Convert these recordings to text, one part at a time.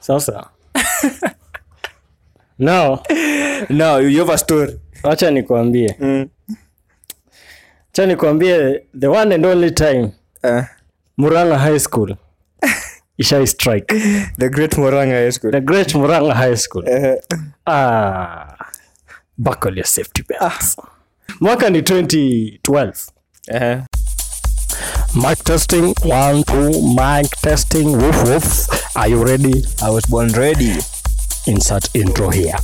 sasa? Now no you have a story. Wacha nikwambie mm. wacha nikwambie the one and only time uh, muranga high school ishai strike. The great muranga high school. The great muranga high school. Uh, ah, buckle your safety belts. Mwaka ni 2012 uh, mic testing one two mic testing woof woof. Are you ready? I was born ready. Insert intro here.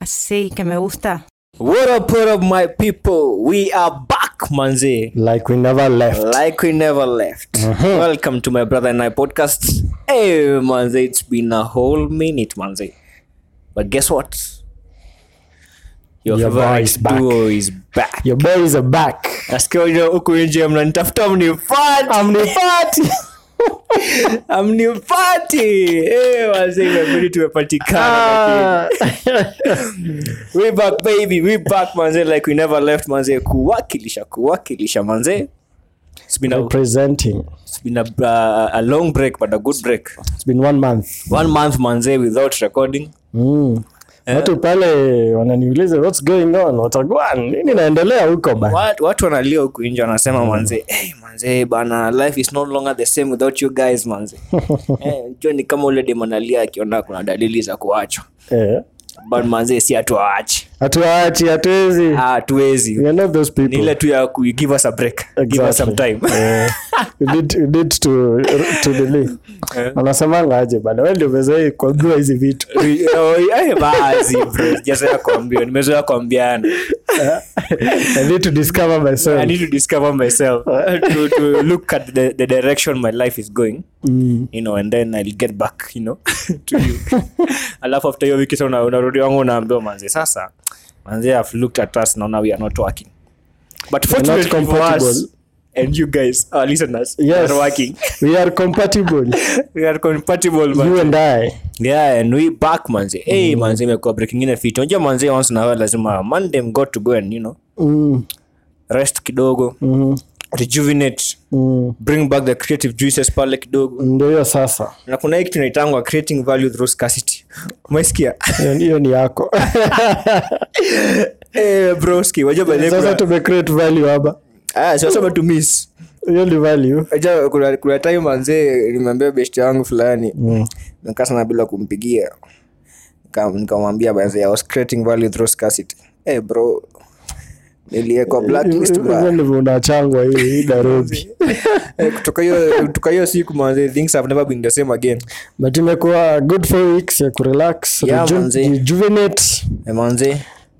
Así que me gusta. what up what up my people? We are back manze like we never left. Like we never left. Mm-hmm. Welcome to my brother and i podcast. Hey manze it's been a whole minute manze but guess what? Your, Your boy is back. duo is back. Your boys are back. Nasikia wenye huku nje mnanitafuta mnipati amnipati amnipati Eh, manze imebidi tumepatikana we back baby. We back manze like we never left manze. Kuwakilisha kuwakilisha manze it's been a, it's been a, uh, a long break but a good break. It's been one month. One month manze without recording. Mm. watu pale wananiuliza what's going on? Watagwan nini naendelea huko ba watu, watu wanalia huku nje wanasema manze hey, manze bana life is no longer the same without you guys manze. Eh, jua ni kama ule dem analia akiona kuna dalili za kuachwa. Eh. But manzee si hatuwaachi. Hatuachi hatuwezi. Hatuwezi. Ile tu ya give us a break. Give us some time. Eh, we need, we need to, to delay wanasemanga aje bana we ndio umezoea kuambiwa hizi vitu. Oh, kuambiwa nimezoea kuambiana. I need to discover myself. I need to discover myself. To, to look at the, the direction my life is going mm. you know and then i'll get back you know to you. Alafu after hiyo wiki sasa unarudi wangu unaambiwa manze sasa manze i've looked at us now we are not working. But fortunately for us and you guys our listeners. Yes are working. We are compatible. We are compatible man. you and i. Yeah and we back manze. Hey manze imekuwa break ingine fit unajua manze once na lazima monday got to go and you know mm. rest kidogo mm. rejuvenate mm. bring back the creative juices pale kidogo. Ndio hiyo sasa. Na kuna hii kitu creating value through scarcity. Umesikia? Hiyo- ni yako. Eh broski wajua sasa tumecreate value hapa ah sio sema to miss. Hiyo ni value. Wajua kuna kuna time manze nimeambia best yangu fulani. Nikaa sana bila kumpigia. Nikamwambia manze i was creating value through scarcity. Eh bro. Niliekwa blacklist bro. hivyo ndivyo unachangwa hii hii nairobi Eh, kutoka hiyo siku manze things have never been the same again. But imekuwa good for weeks ya kurelax Yeah, rejuvenate. Manze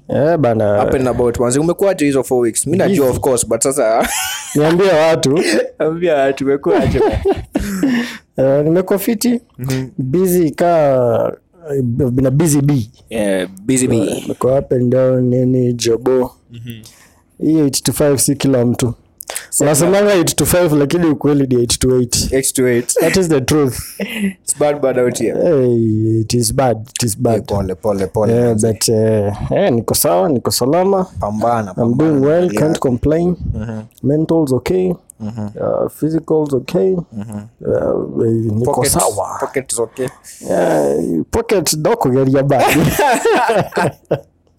eh bana. Up and about manze umekuaje hizo four weeks? Mi najua of course but sasa niambie watu. Ambia watu umekuaje uh, nimekuwa fiti busy kaa na busy bee. Yeah busy up and down nini jobo. Hii 8 to 5 si kila mtu unasemanga 8 to 5 lakini ukweli ni 8 to 8 8 to 8 that is the truth. It's bad bad out here. Hey, it is bad it is bad. Pole pole pole yeah, but uh, eh, niko sawa niko salama. Pambana I'm doing well, can't complain. Mental's okay. Uh, physical's okay. Uh, niko Pocket- sawa. pocket is okay Yeah, pocket ndokugeria badi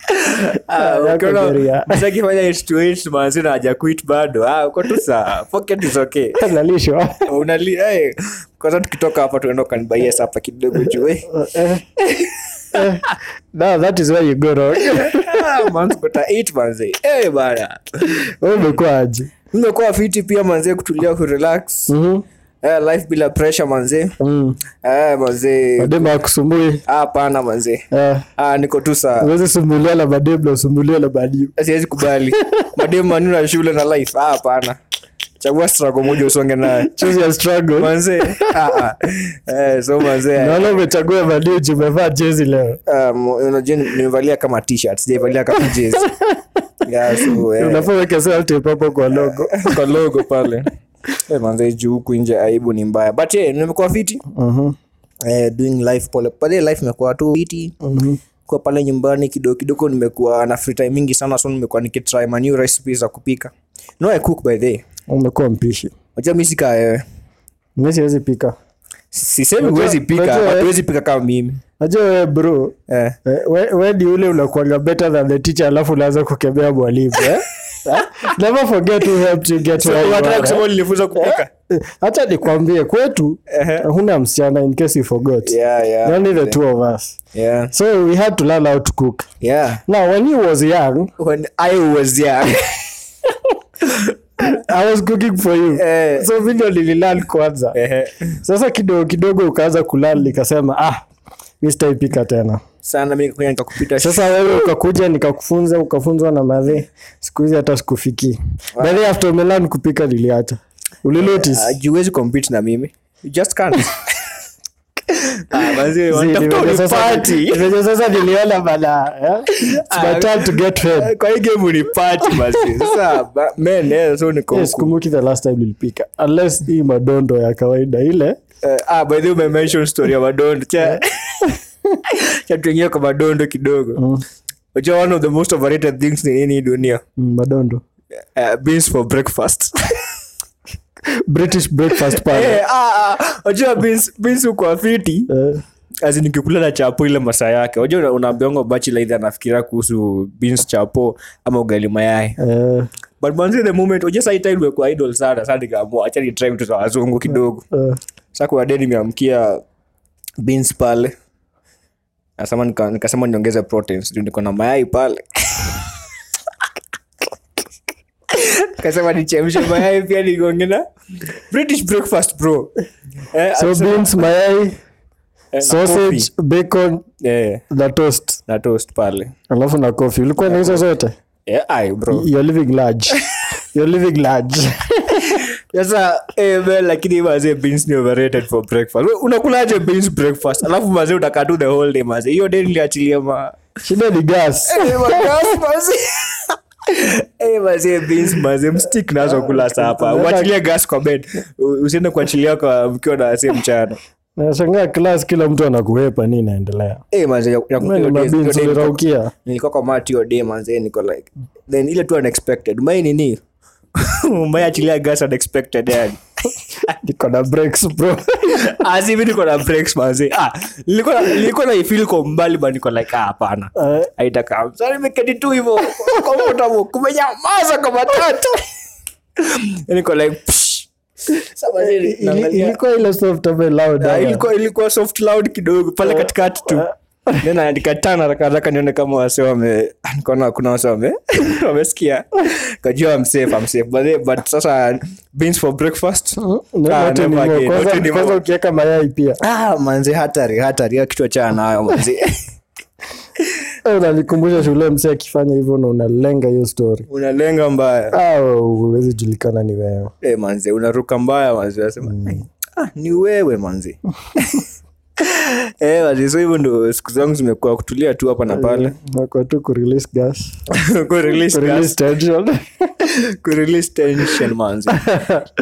Ah, ukiona Nakugeria. mzee akifanya 8 to 8 manzi na haja quit bado. Ah uko tu sawa pocket is okay. Nalishwa. Unali kwanza tukitoka hapa tuenda ukanibaia kidogo juu that is where you go wrong. Manzi kota 8 manzi eh bana. Umekuwa aje? Nimekuwa fiti pia manzie kutulia ku relax Mhm. Eh life bila pressure manzi Mm. eh manzi mademu akusumbui ah hapana manzi Eh, ah niko tu sawa Uweze sumulia la mademu na usumbuliwa na badiu siwezi kubali. Mademu manu na shule na life. Ah hapana. Chagua struggle moja usonge naye choose your struggle. Manze. Ah, ah. eh, so manze. Naona umechagua badiu juu umevaa jezi leo. Um, unajua nimevalia kama t-shirt sijavalia kama jezi. Yeah, so, eh, unafaa weke seltape hapo kwa logo. Kwa logo pale eh, manze juu huku nje aibu ni mbaya. But eh, nimekuwa fiti. Mhm. eh, doing life pole pale life imekuwa tu fiti. Uh-huh. Kwa pale nyumbani kidogo kidogo nimekuwa na free time mingi sana so nimekuwa nikitry ma new recipes za kupika. No i cook by the way. umekuwa mpishi. Unajua mimi sika wewe mimi siwezi pika. Sisemi huwezi pika but eh, huwezi pika kama mimi. Najua wewe bro. Eh. eh, we, we ni ule unakuanga better than the teacher alafu unaanza kukemea mwalimu eh? Eh? never forget who helped you get where you are, kusema eh? ulinifunza kupika Eh, hacha nikwambie kwetu huna msichana in case you forgot. Yeah yeah. Only the two of us. Yeah. So we had to learn how to cook. Yeah. Now when you was young when i was young. I was cooking for you. Eh. so mi ndio nililearn kwanza. Ehe. sasa kidogo kidogo ukaanza kulala nikasema ah mi sitaipika tena sana mi nikakuja nikakupita sasa wewe ukakuja nikakufunza ukafunzwa na madhe siku hizi hata sikufikii. Baadhi after milan kupika niliacha. Ulinotis uh, juu huwezi compete na mimi. You just can't. Ah, sasa niliona the last time nilipika. Unless hii madondo ya kawaida ile. Uh, ah, by the way mention story ya madondo cha cha kwa madondo kidogo. Unajua one of the most overrated things ni nini hii dunia? Mm, madondo. Uh, beans for breakfast. British breakfast pale. Eh, ah, ah, beans beans uko fiti Eh, nikikula na chapo ile masaa yake. Wajua unaambiwa bachelor either anafikiria kuhusu beans chapo ama ugali mayai. Uh, but manzi the moment hii time imekuwa idol sana sa nikaamua acha ni try vitu za wazungu kidogo. Uh, uh, sa kuna deni nimeamkia beans pale nasema nikasema niongeze proteins juu niko na mayai pale. Kasema nichemshe mayai pia nigongena british breakfast bro. Eh, so asema, beans mayai eh, sausage bacon yeah. na toast. Na toast pale. Alafu na coffee. Ulikuwa na hizo zote? Yeah, ai bro. You're living large. You're living large sasa eh, man, lakini mazee beans ni overrated for breakfast. Unakulaje beans breakfast? Alafu mazee utakaa tu the whole day mazee hiyo day niliachilia ma. Shida ni gas. Eh, magas, mazee. Eh, mazee beans mazee mstik nazo kula sapa uachilie gas kwa bed. U- usiende kuachilia kwa mkiwa na wasee mchana nashangaa class kila mtu anakuwepa ni inaendelea? Eh, mazee, ya- ya- ni hiyo day- mabins day nilikuwa- uliraukia. nilikuwa kwa mat hiyo day manzee niko like then ile tu unexpected. Mai nini mai achilia gas unexpected yani. Niko na breaks bro. Asivi niko na breaks manze. Ah nilikuwa nilikuwa na ifeel kwa mbali but niko like ah hapana. Eh, haitakaa sasa nimeketi tu hivyo. Comfortable kumenyamaza kwa matatu. Niko like psh. Sasa manze, ili- naangalia- ilikuwa ile soft loud ilikuwa ilikuwa soft loud kidogo. Pale katikati tu then tano haraka haraka nione kama wase wame nikaona kuna wase wame wamesikia. Kajua amsafe but, but sasa beans for breakfast? Na- Ah, Kwanza- ukiweka mayai pia. Ah manzi hatari hatari. Kichwa cha nayo manze. Eh, unanikumbusha shule mse akifanya hivyo na unalenga hiyo story. Unalenga mbaya. Ah, huwezi julikana ni wewe. Hey, manzi unaruka mbaya manze. Unasema ah ni wewe manze eh so hivyo ndo siku zangu zimekuwa kutulia tu hapa na pale. nakwa tu kurelease gas. Kurelease kurelease tension. Kurelease tension manzi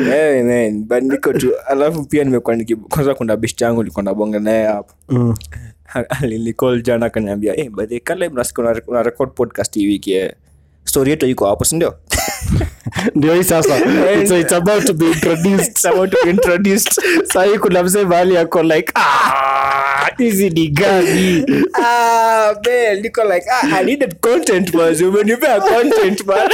yeah, man. but niko tu alafu pia nimekuwa niki kwanza kuna bish changu nilikuwa nabonga naye hapa Mm. alinicall jana akaniambia hey, by the way, Caleb, nasikia una, una record podcast hii wiki eh. story yetu iko hapo sindio ndio? Hii sasa. It's, it's about to be introduced. It's about to be introduced. Sahii kuna msee mahali yako like "Ah, hizi ni gani? Ah, man, niko like I needed content man. umenipea content man.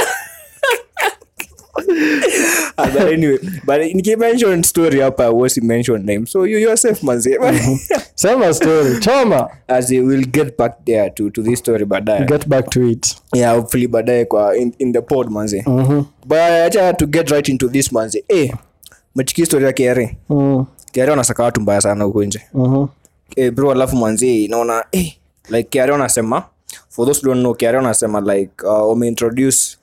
But anyway but nikimention story hapa wasi mention name. So you yourself manzi. Sema story choma. As we will get back there to, to this story baadaye. Get back to it. Yeah hopefully baadaye kwa in, in the pod manzi. But acha to get right into this manzi. Eh mechiki story ya kere Mm, kere wanasaka watu mbaya sana huko nje. Eh, bro alafu manzi. Naona eh, like kiario anasema for those who don't know kiario anasema like uh, wameintroduce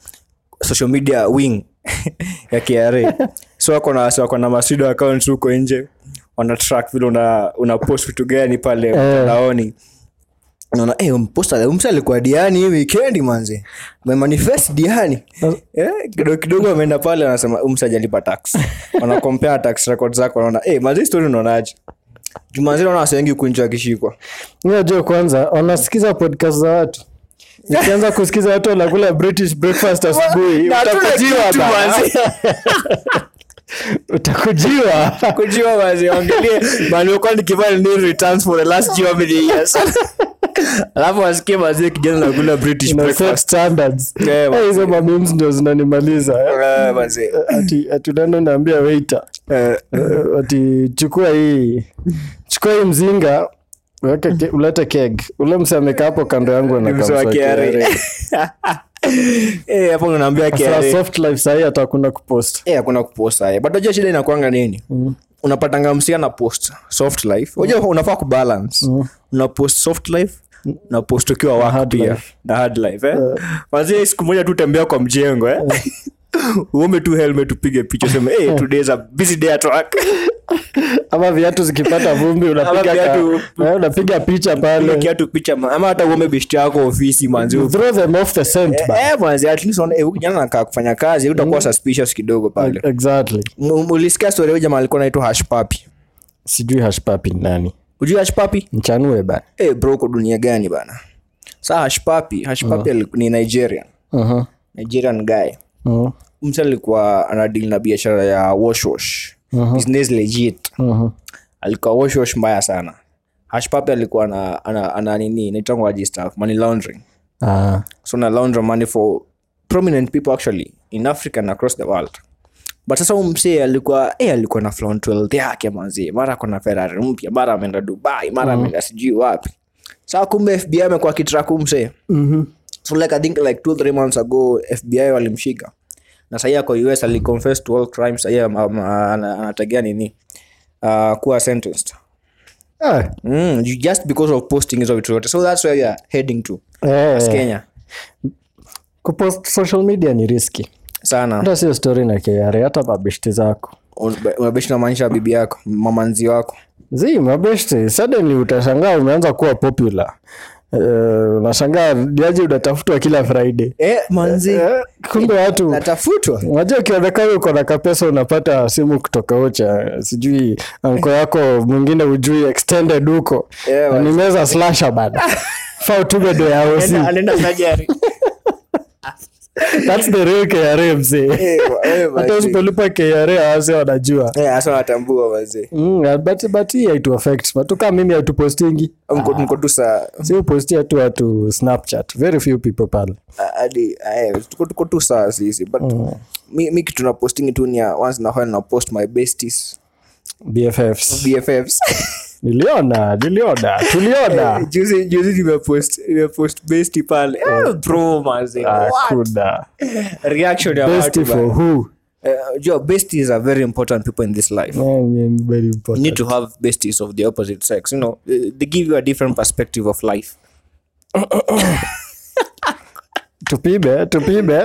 social media wing ya kiare so wako na wako na masido accounts huko nje wana track vile una, una post vitu gani pale mtandaoni. Naona eh umposta msa alikuwa diani hii weekend manzi. Umemanifest diani. Eh. Kidogo kidogo ameenda pale anasema umsa hajalipa tax. Wana compare tax records zako wanaona eh manzi story unaonaje jumanzi na wase wengi kishikwa unajua kwanza wanasikiza podcast za watu. Nikianza kusikiza watu wanakula british breakfast asubuhi hatuna utakujiwa utakujiwa kujiwa wazi ongelie maliokuwa nikivaa new returns for the last how many years. Alafu wasikie mazie kijana nakula british breakfast. standards. Yeah, hizo mamemes ndio zinanimaliza eh. Ati ati naambia waiter? Eh, ati chukua hii. Chukua hii mzinga ulete keg. Ule mse amekaa hapo kando yangu ni Eh, hapo unaambia KRA. soft life sahii hata hakuna kupost. Eh, hakuna kuposta eh. but unajua shida inakwanga nini? Unapatanga msia na post soft life. Unajua unafaa kubalance. Una post soft life na post ukiwa wako pia? na hard life eh? Manze, siku moja tu tembea kwa mjengo eh? uome tu helmet tupige picha useme hey, today is a busy day at work. Ama viatu zikipata vumbi unapiga viatu- ka- eh, unapiga picha pale. Kiatu picha ama hata uombe beshti yako ofisi manzi throw them off the scent ba- Eh, manzi, at least unaona, eh, kijana kufanya kazi utakuwa suspicious kidogo pale. Exactly. Ulisikia story huyu jamaa alikuwa naitwa hash papi? Sijui ni nani. Ujui hash papi? Mchanue bana. Eh, bro dunia gani bana? Saa hashpapi hashpapi uh ni nigerian. Uh-huh. nigerian guy uh-huh. msa alikuwa anadil na biashara ya washwash business legit. Uh-huh. alikuwa washwash mbaya sana. Hashpapi alikuwa ana, ana, ana nini naitangwaji staff? Money laundering. Ah, so na launder money for prominent people actually in africa and across the world. But sasa huyu alikuwa eh, alikuwa na flaunt wealth yake manzi mara kona ferrari mpya mara ameenda dubai mara ameenda sijui wapi. Saa kumbe fbi amekuwa kitraku msee. Mhm. So like i think like two three months ago fbi walimshika. Na sahii ako us aliconfess to all crimes. Sahii am- ana- anategea nini? Uh, kuwa sentenced. Ah, mm, you- just because of posting hizo vitu yote so that's where youare heading to. Eh, as kenya. Kupost social media ni riski sana. Hata sio story na KRA hata mabeshti zako. Unabeshi namaanisha bibi yako mamanzi wako. Zi mabeshti suddenly utashangaa umeanza kuwa popular uh, unashangaa diaji unatafutwa kila friday? Eh, manzi. Eh, kumbe watu natafutwa? Unajua ukionekana uko na kapesa unapata simu kutoka ocha sijui anko yako mwingine ujui extended huko. Yeah, Na nimeza slasha bana. Faa utume do ya osi anaenda sajari thats the real KRA mzee. hata usipolipa KRA awase wanajua. Hasa watambua wazee. Mm, but but hii haitu affect. But kama mimi hatupostingi mko mko tu saa si upostia tu watu snapchat. Very few people pale. Hadi eh, tuko tuko tu saa sisi but mi, mi kitu na postingi tu ni once na while na post my besties. Bffs bffs niliona niliona tuliona. Juzi juzi nimepost nimepost bestie pale bro mazee hakuna. Reaction ya bestie for who? Eh, besties are very important people in this life. Man, yeah, very you need to have besties of the opposite sex you know. Eh, they give you a different perspective of life. Tupime tupime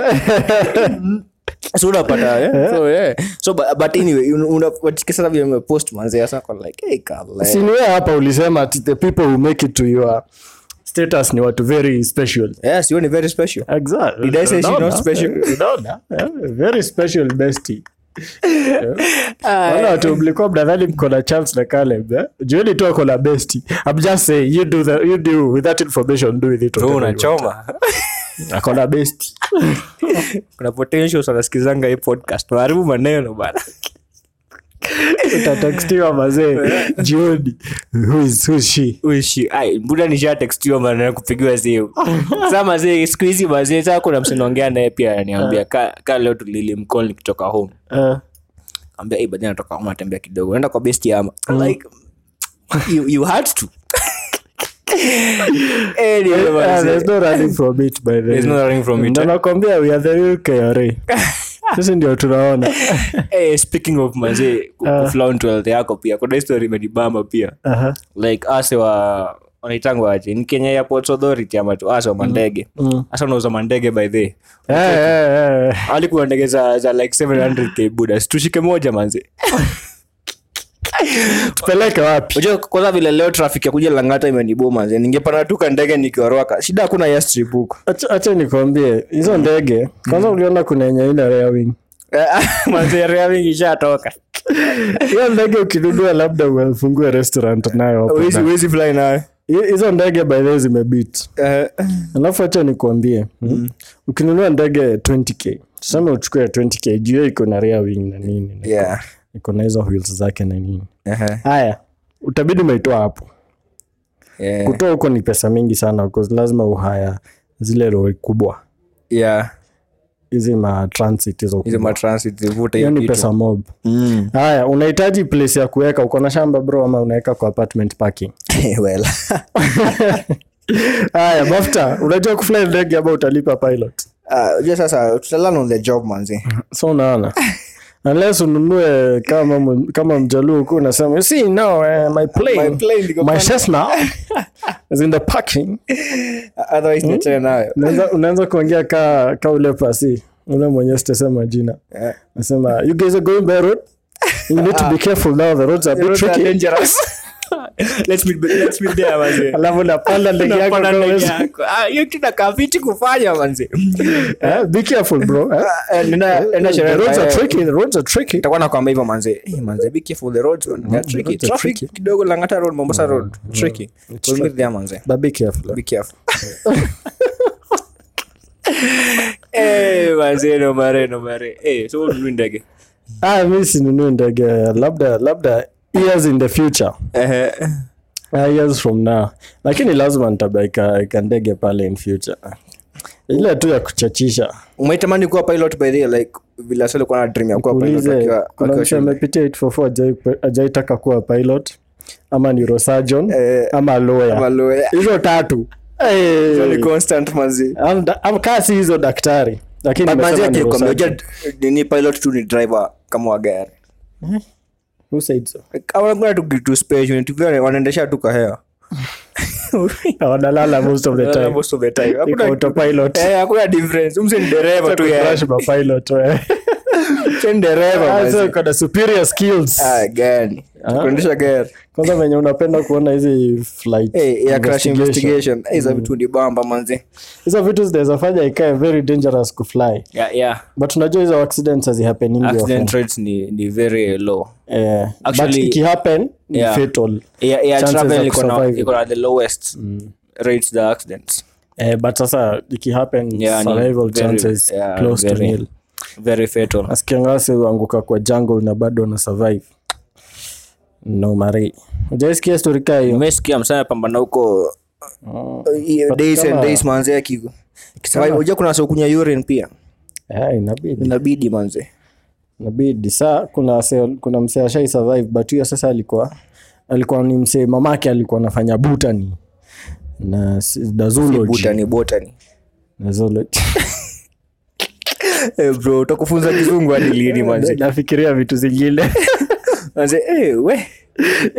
so unapata eh? so yeah so but, but anyway un- una- wachiki sasa vile umepost manzi like hey siniwe hapa ulisema the people who make it to your status ni watu very special yes you are very special Exactly. Did I say she Unaona? not special? Unaona? Eh, very special bestie watu mlikuwa mnadhani mko na chance na Caleb eh? jueni tu ako na besti. I'm just saying you do the, you do with that information do with it unachoma ako best. Kuna potential wanasikizanga hii podcast. Waharibu maneno bana. Utatekstiwa mazee. Jioni. Buda nishatextiwa maneno kupigiwa simu? Sa mazee siku hizi mazee saa kuna msinaongea naye pia ananiambia ka, ka leo tulilimkol nikitoka home. Uh, ambia hey, natoka home natembea kidogo. Naenda kwa besti ama like you, you had to nakwambia we are the real KRA sisi ndio tunaona. Eh, speaking of mazee kuflaunt wealth yako pia. Kuna histori imenibamba pia. Like ase wa wanaitangwa aje? Ni kenya airports authority ama tu? Ase wa mandege. Hasa unauza mandege by the Eh, eh, alikuwa ndege za, za like 700k buda tushike moja manzi tupeleke wapi? Unajua kwanza vile leo trafik ya kuja langata imeniboma ningepanda tu ka ndege nikioroka shida hakuna yastrip huko. Acha- acha nikwambie hizo ndege kwanza uliona kuna yenye ina rear wing? Manzi area mingi ishatoka. Hiyo ndege ukinunua labda ufungue restaurant nayo hapo Huwezi- ndani. fly nayo. Hizo ndege by the way zimebit. Eh, alafu hacha nikuambie mm. ukinunua ndege 20k tuseme uchukue 20k juu iko na rear wing na nini yeah. Iko na hizo wheels zake na nini Ehe. haya utabidi umeitoa hapo Yeah. kutoa huko ni pesa mingi sana 'cause lazima uhaya zile lori kubwa Yeah. hizi ma transit hizo hizo kubwa. matransit zivuta hiyo hiyo ni pesa mob Mm. haya unahitaji place ya kuweka uko na shamba bro ama unaweka kwa apartment parking well haya bafta unajua kufly ndege ama utalipa pilot uh, unajua sasa tutalana on the job manzi so unaona unless ununue kama kama mjaluo huku unasema see no uh, my plane. My plane my. Cessna is in the parking. Otherwise niachane nayo. Unaanza kuongea ka ka ule pasi. Ule mwenye sitasema jina. Yeah. nasema you guys are going by road? You need to be careful now the roads are a bit tricky. dangerous. Let's meet- let's meet there, manzi. alafu unapanda ndege yako Unapanda kama ndege hizo. yako. Hiyo kitu nakaa fiti kufanya manzi be careful bro nenda- nenda the sherehe roads are tricky the roads are tricky. Itakuwa nakwamba hivyo manze. Hey, manze be careful the roads man. They are tricky. traffic kidogo langata road mombasa road tricky. We'll meet there manze. But be careful. Be careful. Manze no mare no mare. So ununui ndege ah mi sinunui ndege. Labda labda years in the future. Eh uh, years from now. Lakini lazima nitabaika ndege pale in future. Ile tu ya kuchachisha. Umeitamani kuwa pilot by the like vile asali kuwa na dream ya kuwa pilot akiwa kuna mtu amepitia 844 ajaitaka kuwa pilot? Ama neurosurgeon? Eh, ama lawyer? Hizo tatu. Hey. Ni constant mazi Am- am- kaa hizo daktari. Lakini nini pilot tu ni driver kama wa gari Who said so? kuna tu kitu special ni tu vile wanaendesha tu kahea wanalala most of the time. most of the time. Iko autopilot. Eh hakuna difference. Umse ni dereva tu Crash mapilot. Dereva Ah, superior skills. Ah gani. Kuendesha gari. Kwanza venye unapenda kuona hizi flight eh ya crash investigation. eh vitu ni bamba manzi. Hizo vitu zinaweza fanya ikae very dangerous kufly. Yeah yeah. But unajua hizo accidents hazihappeningi accident rates ni ni very low. But Actually- ikihappen ni Yeah. fatal. Yeah yeah Chances travel iko na the lowest rates the accidents. Eh, but sasa ikihappen yeah survival very- chances yeah, close to very- nil very fatal. Askiangasi uanguka kwa jungle na bado na survive. No mari ujaisikia story kaa hiyo? Umesikia msana pambana huko uh, days and days manze aki kisurvive unajua kuna sio kunya urine pia? Eh, inabidi. Inabidi manze. Inabidi. Saa kuna se- kuna msee ashai survive but hiyo sasa alikuwa alikuwa ni msee mamake alikuwa anafanya butani na na zoology. botany botany. Na zoology. eh bro utakufunza kizungu hadi lini manze? nafikiria vitu zingine. Manze eh we.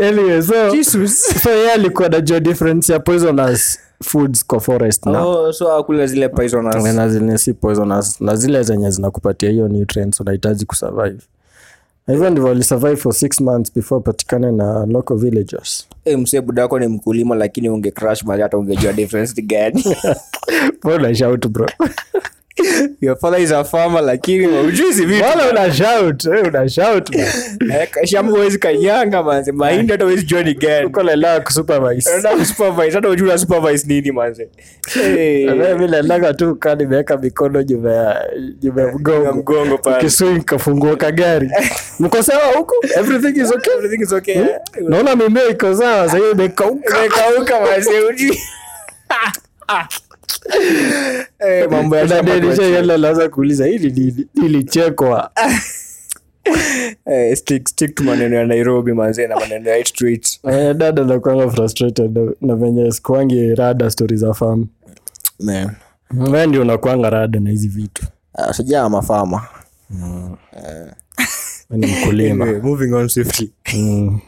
Anyway, so, Jesus. so yeye alikuwa najua difference ya poisonous foods kwa forest na? Oh so akula zile poisonous. Na zile si poisonous na zile zenye zinakupatia hiyo nutrients unahitaji kusurvive. Hivyo ndivyo alisurvive for six months before patikane na local villagers. Eh msee budako ni mkulima lakini unge crash mali hata ungejua difference gani? Mbona shout bro your father is a farmer lakini ujuzi vitu. Una shout? Eh, una shout. Eh, shamba huwezi kanyanga manze mahindi hata huwezi jua ni gani. Uko lela kusupervise Unaenda kusupervise hata hujui una nini manze Eh, Mimi tu kaa nimeweka mikono nyuma ya nyuma ya ya mgongo. mgongo pale. Kafungua kagari. Mko sawa huko? Everything is okay? Everything is okay eh? naona mimea iko sawa sahii imekauka. Imekauka manze uji eh mambo ya shamba tuachie. dadishaela laza kuuliza hili lilichekwa ilichekwa. Eh stick stick to maneno ya Nairobi manzie na maneno ya street Eh, dada nakwanga frustrated na- venye sikuangi rada stori za fam we ndio unakwanga rada na hizi vitu. Sijaa mafama We ni mkulima. Anyway, moving on swiftly. Mm.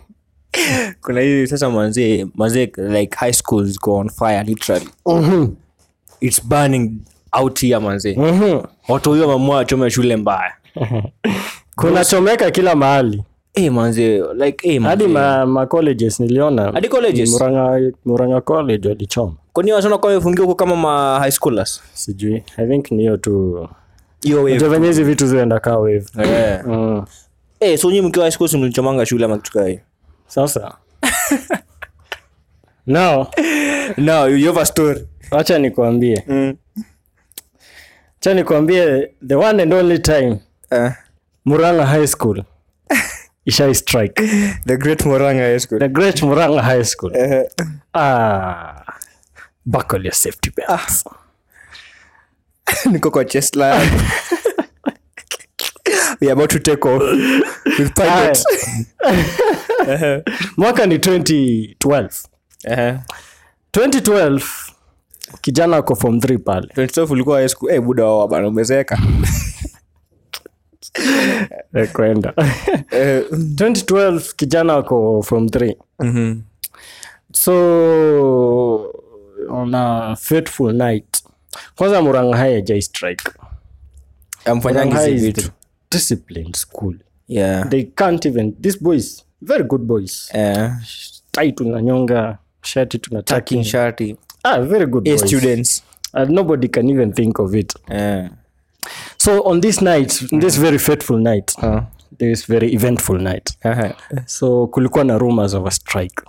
kuna hii sasa manzie manzie like high schools go on fire literally. Mhm. It's burning out here manzi mm-hmm. watu huyo mamua wachome shule mbaya. Kunachomeka kila mahali. Hey, manze like eh hadi ma, ma colleges niliona. Hadi colleges? Murang'a Murang'a college walichoma. Kwani wasona kwa wamefungiwa huko kama ma high schoolers? Sijui. I think ni hiyo tu. Hiyo wave. Venye hizi vitu zienda kaa wave. Eh. Mm. hey, so nyinyi mkiwa high school mlichomanga shule ama kitu kai sasa. Now. No, you have a story. Wacha nikwambie Mm. wacha nikwambie the one and only time Uh, muranga high school ishai strike the great Murang'a High School. the great muranga high school Uh. ah buckle your safety belts niko kwa chest line. We are about to take off with pilot. Haya. mwaka ni 2012 Eh, 2012 kijana ako form 3 pale 2012 ulikuwa high school. Eh, buda wao bana umezeka. Eh, kwenda Eh, 2012 kijana ako form 3 mhm. so on a fateful night kwanza muranga high hajai strike Amfanyangi Murang'a hizi is vitu. the disciplined school Yeah. they can't even these boys very good boys yeah. tai tunanyonga shati tucking shati. Ah, very good A students. and nobody can even think of it yeah. so on this night this very fateful night Uh, this very eventful night uh-huh. so kulikuwa na rumors of a strike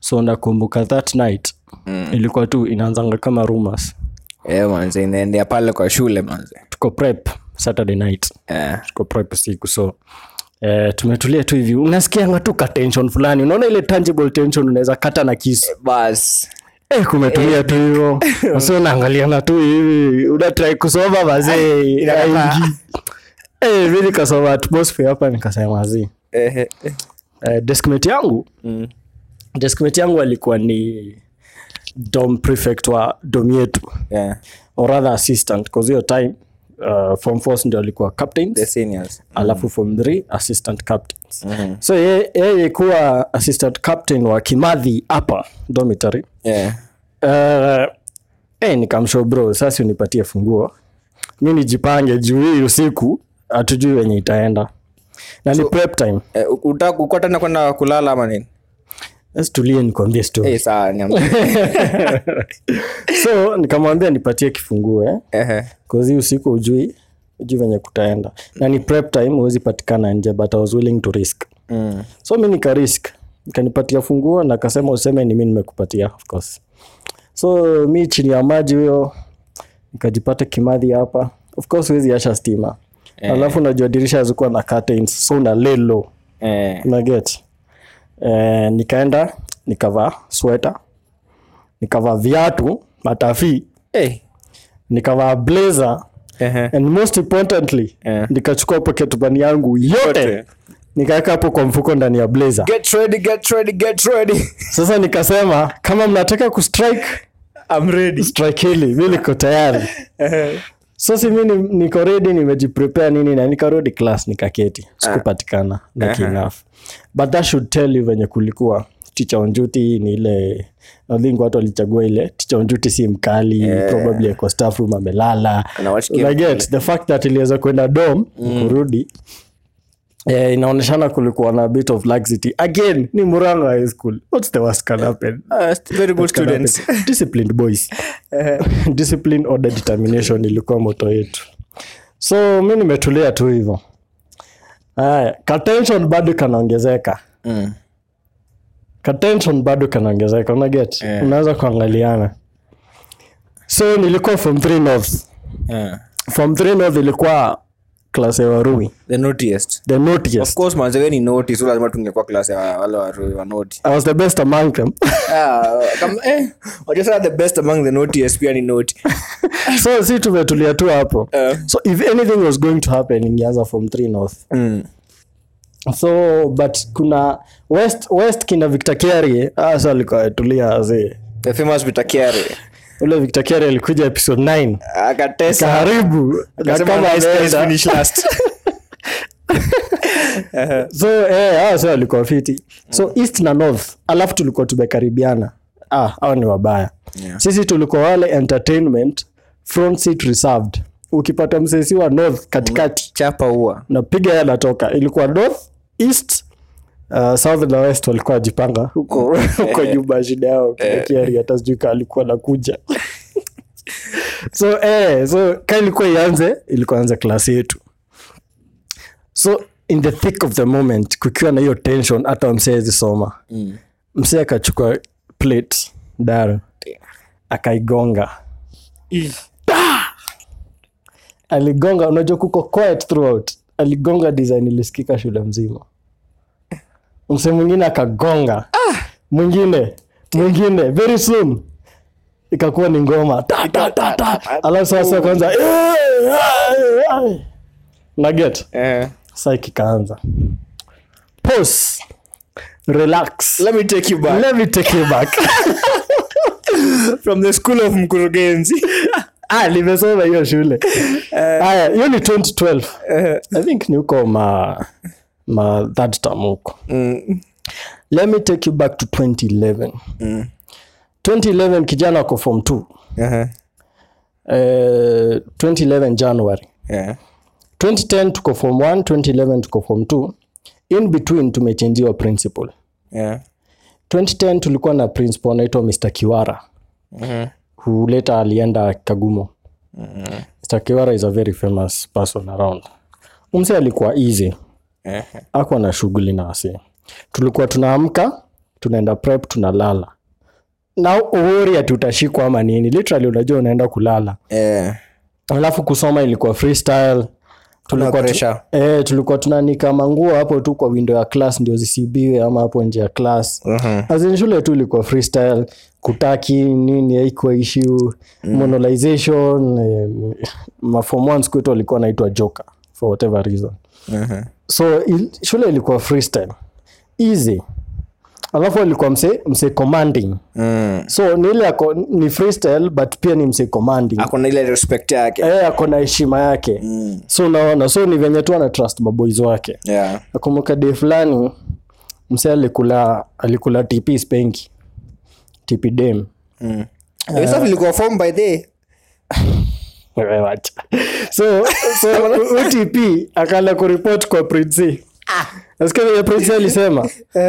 so nakumbuka that night mm. ilikuwa tu inaanzanga kama rumors yeah, manze inaendea pale kwa shule manze. tuko prep saturday night yeah. tuko prep siku so Eh, tumetulia tu hivi unasikianga tu ka tension fulani unaona ile tangible tension unaweza kata na kisu Bas. Eh, kumetulia tu hivyo wasi unaangaliana tu hivi unatrai kusoma mazee inakataa. eh, mi nikasoma atmosphere hapa nikasema zi Eh, eh, eh. eh, deskmate yangu Mm. deskmate yangu alikuwa ni dom prefect wa dom yetu Yeah. or rather assistant cause hiyo time uh, form force ndio alikuwa captains The seniors. alafu form 3 assistant captains Mhm. so ye- yeye kuwa assistant captain wa kimadhi hapa dormitory Yeah. uh, eh, nikamshow bro sasa unipatie funguo mi nijipange juu hii usiku hatujui wenye itaenda na ni prep time Eh, utaka uko tena kwenda kulala ama nini? Sasa tulie nikwambie story Eh, sawa niambie. so nikamwambia nipatie kifunguo eh? Ehe. Cause hii usiku ujui ujui venye kutaenda na ni prep time huwezi patikana nje but I was willing to risk Mm. so mi nika risk nikanipatia funguo na akasema useme ni mi nimekupatia of course so mi chini ya maji huyo nikajipata kimadhi hapa of course huwezi asha stima alafu unajua dirisha zikuwa na curtains so una lay low Eh. una get eh, nikaenda nikavaa sweta nikavaa viatu matafi hey. nikavaa blazer Ehe. and most importantly Eh. nikachukua pocket money yangu yote Yote. nikaweka hapo kwa mfuko ndani ya blazer Get ready, get ready, get ready. sasa nikasema kama mnataka kustrike I'm ready. strike hili mimi niko tayari so mi ni- niko redi nimejiprepare nini na nikarudi class nikaketi. Sikupatikana lucky enough. But that should tell you venye kulikuwa. Ticha onjuti ni ile nadhingi watu walichagua ile. Ticha onjuti si mkali probably ako staff room amelala. Unaget, the fact that iliweza kwenda dom kurudi eh, inaonyeshana kulikuwa na bit of laxity. Again ni muranga high school. What's the worst can happen Ah, very good happen. students. disciplined boys. Discipline order determination ilikuwa moto yetu. So mi nimetulia tu hivyo. Haya katension bado kanaongezeka. Mm. katension bado kanaongezeka unaget? Yeah. unaweza kuangaliana. So nilikuwa from three north. Yeah. from three north ilikuwa class ya warui The naughtiest. the Of course manze wewe ni naughty, so lazima tungekuwa class ya wale wa wa naughty. i was the best among them Ah, kama eh, wajua the best among the naughtiest pia ni naughty. so si tumetulia tu hapo uh. so if anything was going to happen ingeanza from 3 north Mm. so but kuna west west kina victor Kiarie hasa alikuwa ametulia azee The famous victor Kiare. Ule victor kere alikuja episode 9 Akatesa. karibu finish last. so eh, sasa walikuwa fiti so east na north alafu tulikuwa tumekaribiana ah hao ni wabaya Yeah. sisi tulikuwa wale entertainment front seat reserved ukipata msesi wa north katikati Chapa huwa. napiga yeye anatoka ilikuwa north east uh, south na west walikuwa wajipanga. Huko. Huko nyumba shida yao kiakiari hata sijui kaa alikuwa nakuja so eh, so ka ilikuwa ianze ilikuwa klasi yetu. So in the thick of the moment kukiwa na hiyo tension hata msee soma. Mm. msee akachukua plate daro akaigonga. Aligonga unajua kuko quiet throughout. Aligonga design ilisikika shule mzima msee mwingine akagonga. Mwingine mwingine very soon. Ikakuwa ni ngoma. Ta, ta, ta, ta. alafu sasa kwanza naget Eh. sa kikaanza pause. Relax. Let me take you back. Let me take you back. From the school of mkurugenzi. Ah, nimesoma hiyo shule. Haya hiyo ni 2012 i think ni huko ma ma third term huko Mm. let me take you back to 2011 Mm. 2011 kijana wako form 2 Uh-huh. uh, 2011 january Yeah. 2010 tuko form 1 2011 tuko form 2 in between tumechenjiwa principal Yeah. 2010 tulikuwa na principal anaitwa mr kiwara Mhm. who later alienda kagumo mr kiwara is a very famous person around umse alikuwa easy Eh. akuwa na shughuli na wasi tulikuwa tunaamka tunaenda prep tunalala. Na uori ati utashikwa ama nini? Literally unajua unaenda kulala. Eh. alafu kusoma ilikuwa freestyle. Tulikuwa, tu, eh, tulikuwa tunanika manguo hapo tu kwa window ya class ndio zisibiwe ama hapo nje ya class. Mhm. As in shule tu ilikuwa freestyle. Kutaki nini haikuwa issue. Monolization eh, mafom ones kwetu walikuwa naitwa joker for whatever reason Mhm. so il, shule ilikuwa freestyle easy alafu alikuwa mse, mse commanding Mm. so ni ile ako ni freestyle but pia ni mse commanding akona ile respect yake eh, ako na heshima yake Mm. so unaona so ni venye tu ana trust maboys wake Yeah. nakumbuka day fulani mse alikula alikula tp spenki tp dem Mm. uh, ilikuwa form by day. so so utp akala kuripot kwa prince nasikia venye prince alisema.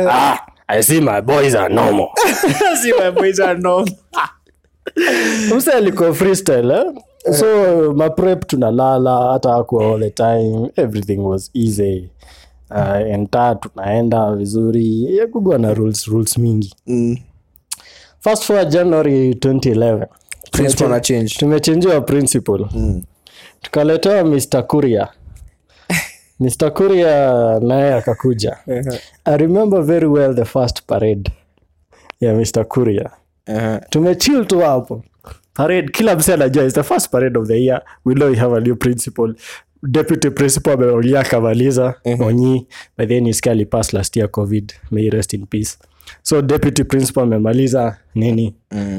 Ah, i see my boys are normal. See my boys are normal. Msa alikuwa freestyle eh? so maprep tunalala hata akuwa all the time. Everything was easy. Uh, enta tunaenda vizuri. Yakugua na rules rules mingi. Mm. fast forward january 2011 Principal na change. Tumechenjiwa principal Mm. tukaletewa mr kuria. Mr kuria naye akakuja. I remember very well the first parade ya mr kuria. Uh-huh. tumechill tu hapo. Parade kila mse anajua is the first parade of the year. We know we have a new principal. Deputy principal ameolia akamaliza. Onyi by then iska alipass last year covid. May rest in peace. So deputy principal amemaliza nini?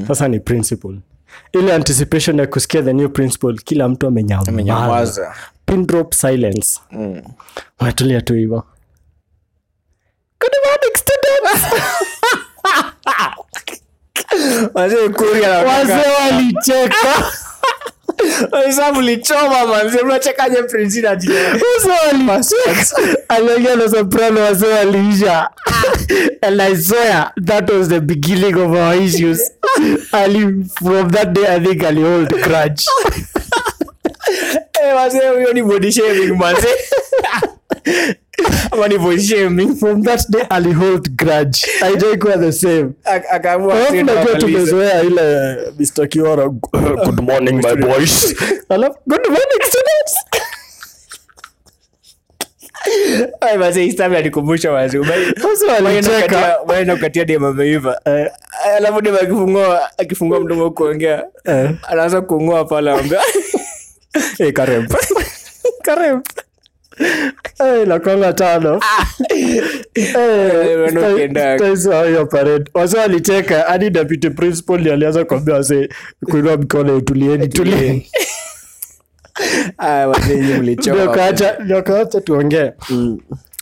Sasa ni principal ile anticipation ya kusikia the new principal kila mtu amenyamaza. Pin drop silence. Mm. unatulia tu hivo good morning students. Wazee Kuria wazee walicheka mlichoma manzi mnachekaje aliongea na soprano wase waliisha and i swear that was the beginning of our issues. Ali from that day i think ali hold crutch Eh, wazee huyo ni body shaming manze ama ni body from that day ali grudge. Aijaikuwa the same. Akaamua Alafu tena najua amalize. tumezoea ile mr. Kiora good morning my boys. Alafu good morning students. Alikumbusha dem ameiva. Eh, alafu dem akifungua akifungua mdomo kuongea. Eh. anaanza kuungua pale karibu Hey, nakwanga tanowase walicheka hadi deputy principal ndiye alianza kuambia wase kuinua mikono tulieni tulieni. Ndio ndio tuongee.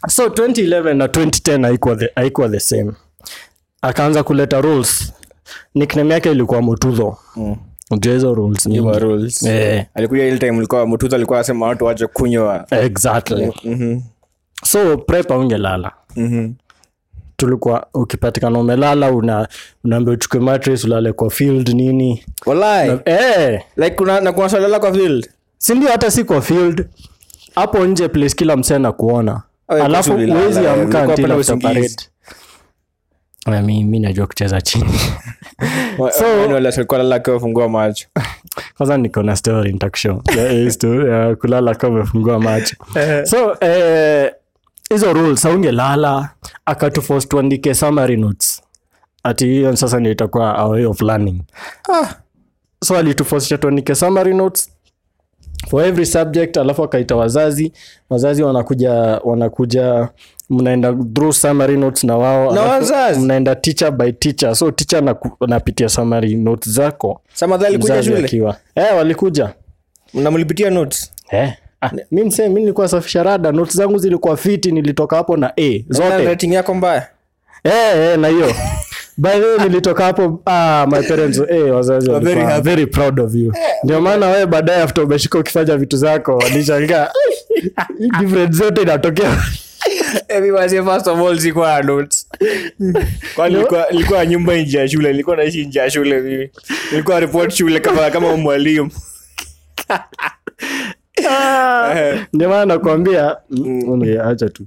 So 2011 na 2010 haikuwa the, haikuwa the same. Akaanza kuleta rules. Nickname yake ilikuwa mutudho ujua hizo rules. Rules. Eh. alikuja ile time ulikuwa mtutu alikuwa anasema watu wache kunywa. Exactly. So prep aungelala tulikuwa ukipatikana umelala una unaambia uchukue mattress ulale kwa field nini. Walai eh. Like kuna na kuna swali kwa field? Si ndio? Hata si kwa field. Hapo nje place kila msee na kuona alafu ulikuwa amka parade. Na mi mi najua kucheza chini. So- wale wale walikuwa lala wakiwa wamefungua macho? Kwanza niko na story nitakushow. Kulala ka umefungua macho. So eh, hizo rules aungelala akatufos tuandike summary notes. Ati hiyo sasa ndio itakuwa our way of learning. So alitufosisha tuandike summary notes for every subject alafu akaita wazazi. Wazazi wanakuja wanakuja mnaenda through summary notes na wao Na wazazi? mnaenda teacher by teacher. So teacher anapitia summary notes zako. Samadha alikuja shule? akiwa. Eh, walikuja. Mnamlipitia notes? Eh. ah, mi msee mi nilikuwa safisha rada. Notes zangu zilikuwa fiti nilitoka hapo na a zote. rating yako mbaya? Eh, eh, na hiyo by the way nilitoka hapo ah, my parents eh, wazazi very very proud of you. Ndio maana wewe baadaye after umeshika ukifanya vitu zako walishangaa different zote inatokea nilikuwa- nilikuwa nyumba nje ya shule nilikuwa naishi nje ya shule mimi. Ilikuwa report shule kama kama mwalimu. Ndio maana nakwambia mm. acha tu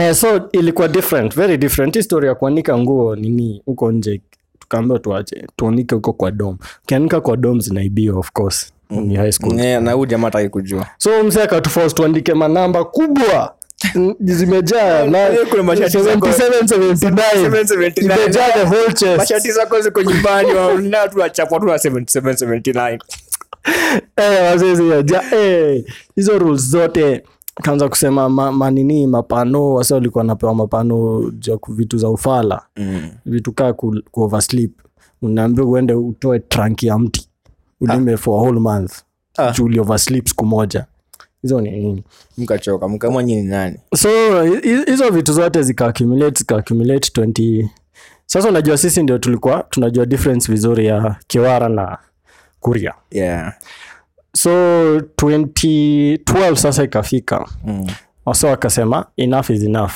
eh, so ilikuwa different very different. Histori ya kuanika nguo nini huko nje tukaambiwa tuache tuanike huko kwa dom ukianika kwa dom zinaibiwa of course ni high school. Yeah, na huyu jamaa hataki kujua. So mzee akatuforce tuandike manamba kubwa. Mm, zimejaa na kuna mashati zako. 77, 79. 79. imejaa the whole chest. Mashati zako ziko nyumbani na tunachapwa tu na 7779 Eh, wazee zimejaa eh, hizo rules zote kaanza kusema ma, manini mapano wasa walikuwa napewa mapano ja vitu za ufala. Vitu kaa ku, ku oversleep. Unaambia uende utoe trank ya mti. Ulime for a whole month. Ah. juu uli siku moja. Hizo ni nini? Mkachoka mkamwa nyini nani? So hizo vitu zote zikaaccumulate zikaaccumulate 20 sasa unajua sisi ndio tulikuwa tunajua difference vizuri ya kiwara na kuria. Yeah so 2012 sasa ikafika. Mm. wasa wakasema enough is enough.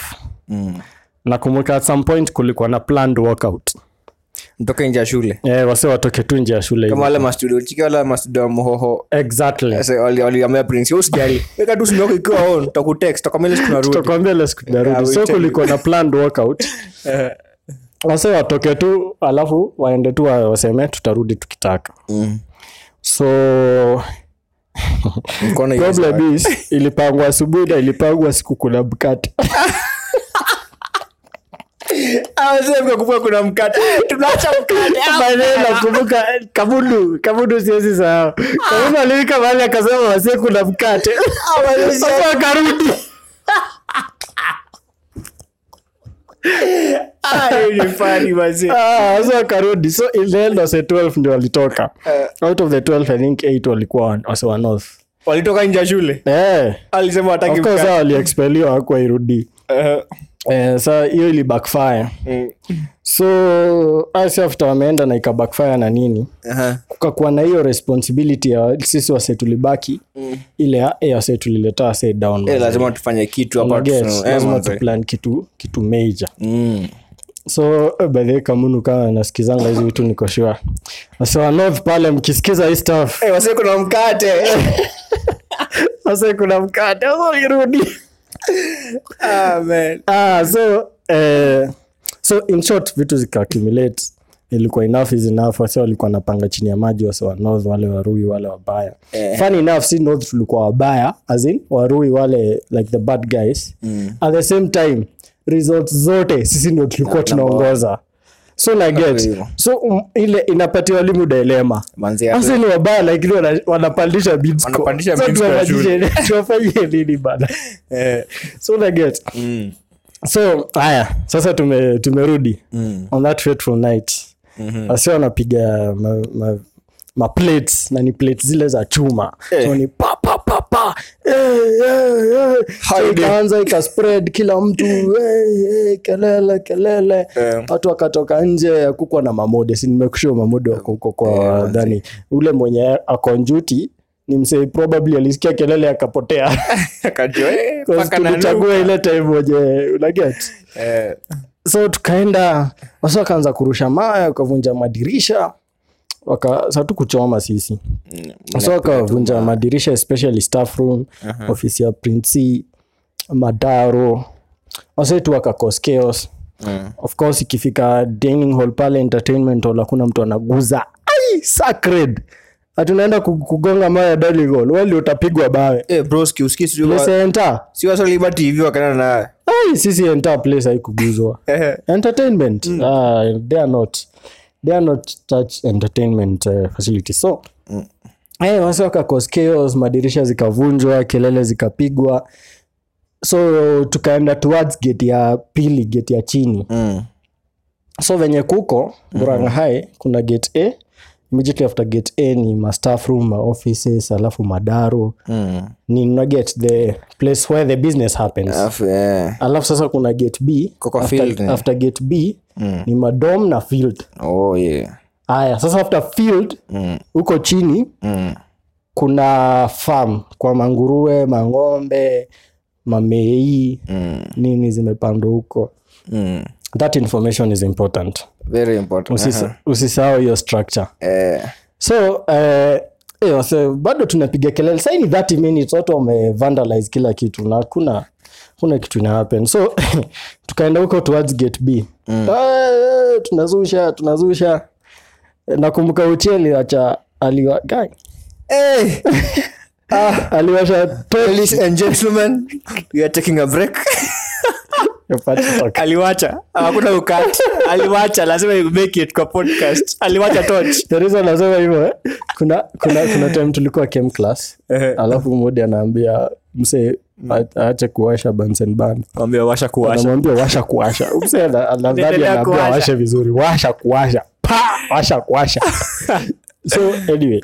Mm. nakumbuka at some point kulikuwa na planned workout. Mtoke nje ya shule. Yeah, wase watoke tu nje ya shule kama wale mastudio chiki wale mastudio wa mohoho exactly. Waliambia prince usijali. Weka tu simu yako ikiwa on tutakutext tutakwambia ile tunarudi tutakwambia ile tunarudi so kulikuwa na planned workout. Wase watoke tu alafu waende tu waseme tutarudi tukitaka. Mm. so. Problem is ilipangwa asubuhi na ilipangwa siku kuna mkate. Mkakumbuka kuna mkate. Tunaacha mkatenakumbuka kabundu kabundu siwezi sahau. Kabudu aliwika mahali akasema wasie kuna mkate. Sasa akarudi Ah, sasa akarudi. So in the end wase 12 ndio walitoka. Out of the 12 i think 8 walikuwa wa- wase wa north walitoka nje ya shule? Eh. Alisema wataki of course mkate hao waliexpeliwa hakuwa irudi. Eh, eh, sa hiyo ili backfire. Mm. so asi after wameenda na ika backfire na nini? Aha. kukakuwa na hiyo responsibility ya sisi wase tulibaki ile ya eh, wase tulileta wase down lazima tufanye kitu hapa lazima tuplan kitu kitu major. Mm. So eh, by kamunu kama nasikizanga hizi vitu niko sure. North pale mkisikiza hii stuff. Hey, wase kuna mkate. Wase kuna mkate. Irudi Ah, ah, so eh, so in short vitu zikaaccumulate ilikuwa enough is enough. Wase walikuwa napanga chini ya maji wase wa north wale warui wale wabaya. Eh. fun enough si north tulikuwa wabaya as in warui wale like the bad guys. Mm. at the same time results zote sisi ndio tulikuwa tunaongoza so naget so um, ile inapatia walimu dilema hasa. Sasa ni wabaya lakini wanapandisha tuwafanyie nini bana Eh, so naget mm. so haya sasa tume, tumerudi Mm. on that fateful night mm-hmm. wasi wanapiga ma, ma, ma plates na ni plates zile za chuma yeah. so ni ikaanza ikaspread kila mtu hey, eh, kelele kelele. Eh. watu akatoka nje akukwa na mamode si nimekushua mamode wako huko kwa Eh, yeah, dhani ule mwenye ako njuti ni msee probably alisikia kelele akapotea. Akajua, eh, ile time wenye unaget Eh, so tukaenda wasa wakaanza kurusha mawe akavunja madirisha waka sa tu kuchoma sisi. So wakavunja madirisha especially staff room ofisi ya prince madaro. Wasetu wakakos chaos. Mm. of course ikifika dining hall pale entertainment hall hakuna mtu anaguza. Ai sacred! Hatunaenda kugonga maya dining hall wali utapigwa bawe Eh, wa- si naye ai sisi enter place haikuguzwa. Entertainment? Ah, they are not they are not such entertainment uh, facilities. So eh, wasi wakakos chaos madirisha zikavunjwa kelele zikapigwa. So tukaenda towards gate ya pili gate ya chini. Mm. so venye kuko Murang'a High kuna gate a immediately after gate a ni ma staff room ma offices alafu madaro Mm. ni una get the place where the business happens Af, yeah. alafu sasa kuna gate b after, field, yeah. after gate b ni madom na field Oh, yeah. aya sasa after field Mm. huko chini Mm. kuna farm kwa manguruwe mang'ombe mamei Mm. nini zimepandwa huko Mm. That information is important very important Usisa- usisahau hiyo structure Eh. so eh, Yo, so, bado tunapiga kelele saini 30 minutes watu wamevandalize kila kitu na kuna kuna kitu ina happen so tukaenda huko towards gate b mm. tunazusha tunazusha nakumbuka ucheli acha aliwa guy hey. ah, aliwasha. Ladies and gentlemen, we are taking a break. Aliwacha. Hakuna ukati aliwacha. Lazima make it kwa podcast. Aliwacha torch. The reason nasema hivyo eh, kuna kuna kuna time tulikuwa chem class. Alafu modi anaambia mse aache kuwasha buns and mwambie washa kuwasha. Anamwambia washa kuwasha. Mse anadhani anaambia washe vizuri. Washa kuwasha. Pa! Washa kuwasha. So anyway.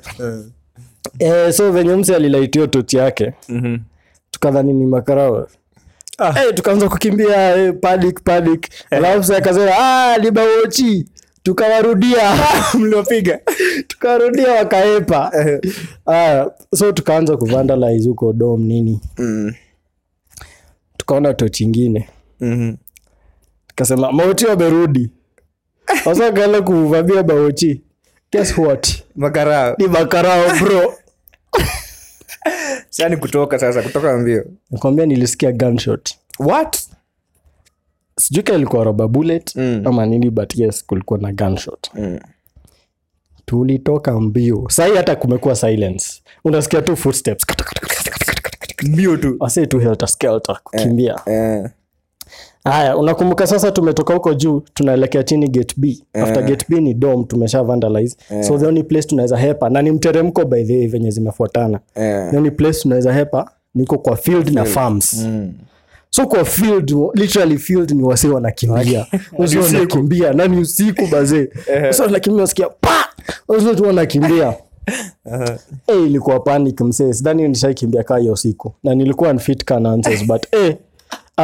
Eh, so venye mse alilaitio tochi yake tukadhani ni makarao Ah. Eh, tukaanza kukimbia hey, panic panic. Alafu sa akasema ah, ni bawochi tukawarudia mliopiga. Tukawarudia wakaepa. Ah, so tukaanza kuvandalize huko dom nini. Mm. tukaona tochi ingine. Mhm. tukasema maochi wamerudi. Sasa kaenda kuvamia maochi guess what? Makarao. Ni makarao bro sasa ni kutoka sasa kutoka mbio. Nakwambia nilisikia gunshot. What? Sijui ka ilikuwa roba bullet Mm. ama nini but yes kulikuwa na gunshot. Mm. tulitoka mbio. Sahii hata kumekuwa silence. Unasikia tu footsteps. Mbio tu. Wase tu helter skelter kukimbia. Eh. Haya unakumbuka sasa tumetoka huko juu tunaelekea chini gate b. After gate b ni dome, tumesha vandalize. So the only place tunaweza hepa na ni mteremko by the way venye zimefuatana. Yeah. the only place tunaweza hepa niko kwa field na farms. Mm. so kwa field literally field ni wase wanakimbia wase wanakimbia na ni usiku baze, wase wanakimbia wasikia pa! Wase tu wanakimbia Eh, ilikuwa panic msee sidhani nishaikimbia kaa hiyo siku na nilikuwa unfit kana answers but eh,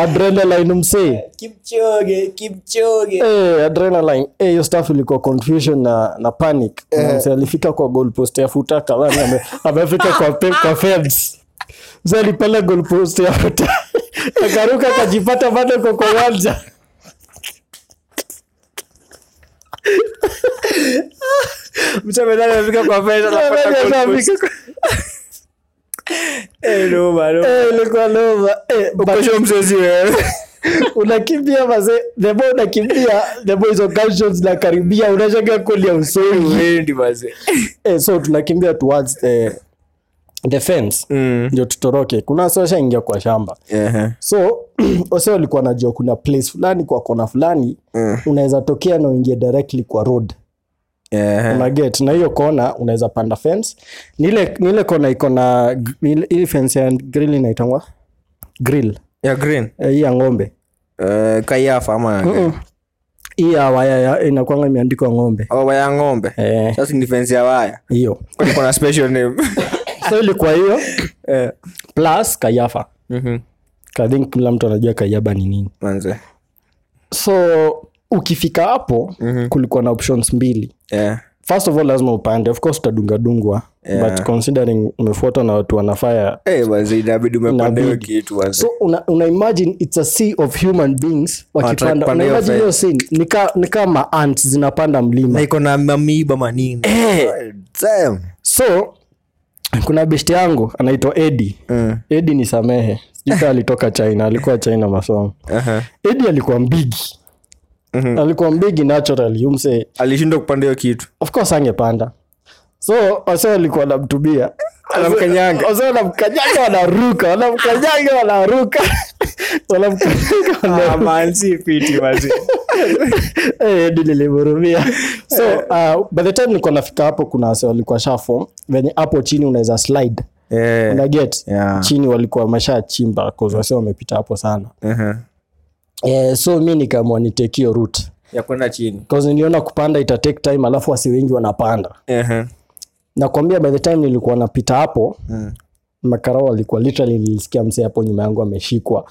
adrenaline msee. Kipchoge kipchoge. Eh, adrenaline. Eh, hiyo stuff ilikuwa confusion na, na panic. Kuna msee alifika kwa goalpost ya futa kadhani ame, amefika kwa, pe, kwa fence. Msee alipanda goalpost ya futa akaruka akajipata bado kwa kwa uwanja. Mchamedani amefika kwa fence goalpost. Eh, noma, noma. Eh, ilikuwa noma Eh, but Ukosho mzezi wewe? Unakimbia mazee. The unakimbia the more hizo gunshots zinakaribia. Unashaga kulia mazee. Eh, so tunakimbia towards the, the fence. Mm. ndio tutoroke. Kuna wase washaingia kwa shamba. Ehe. so wase walikuwa najua kuna place fulani kwa kona fulani. Mm. unaweza tokea na uingie directly kwa road Ehe. una na hiyo kona unaweza panda fence. Nile, nile kona iko na ile fence ya grill inaitangwa grill. Ya green. Eh, hii ya ng'ombe. Eh, kaiafa ama Mm. hii ya waya ya- inakwanga imeandikwa ng'ombe. Oh, waya ng'ombe. Eh, sasa ni fence ya waya. Hiyo. Kuna special name? So ilikuwa hiyo Eh. plus kayafa. Mhm. I think kila mtu anajua kayaba ni nini. Manze. So ukifika hapo mm-hmm. kulikuwa na options mbili. Yeah. first of all lazima upande. Of course utadungadungwa. Yeah. but considering umefuatwa na watu wanafaya. Hey, inabidi umepanda hiyo kitu so una, una imagine it's a sea of human beings wakipanda. Una imagine hiyo scene. Ni ni kama ants zinapanda na iko na mamiba manini. Hey. Damn. so kuna besti yangu anaitwa edi Mm. edi ni samehe. Sijui alitoka china. Alikuwa china masomo. Aha. edi alikuwa mbigi Mhm. alikuwa mbigi naturally umse alishindwa kupanda hiyo kitu. Of course angepanda so wase walikuwa namtubia Anamkanyanga. wase wanamkanyanga wanaruka. Wanamkanyanga wanaruka. Wanamkanyanga wanaruka. Edi nilimhurumia so uh, by the time nilikuwa nafika hapo kuna wase walikuwa shafo venye hapo chini unaweza slide. Yeah, unaget yeah. chini walikuwa wameshachimba cause wase wamepita hapo sana. Aha. Eh, so mi nikaamua niteki hiyo route. Ya kwenda chini. Cause niliona kupanda ita take time alafu wasi wengi wanapanda. Aha. nakwambia by the time nilikuwa napita hapo Mm. makarao walikuwa literally nilisikia msee hapo nyuma yangu ameshikwa.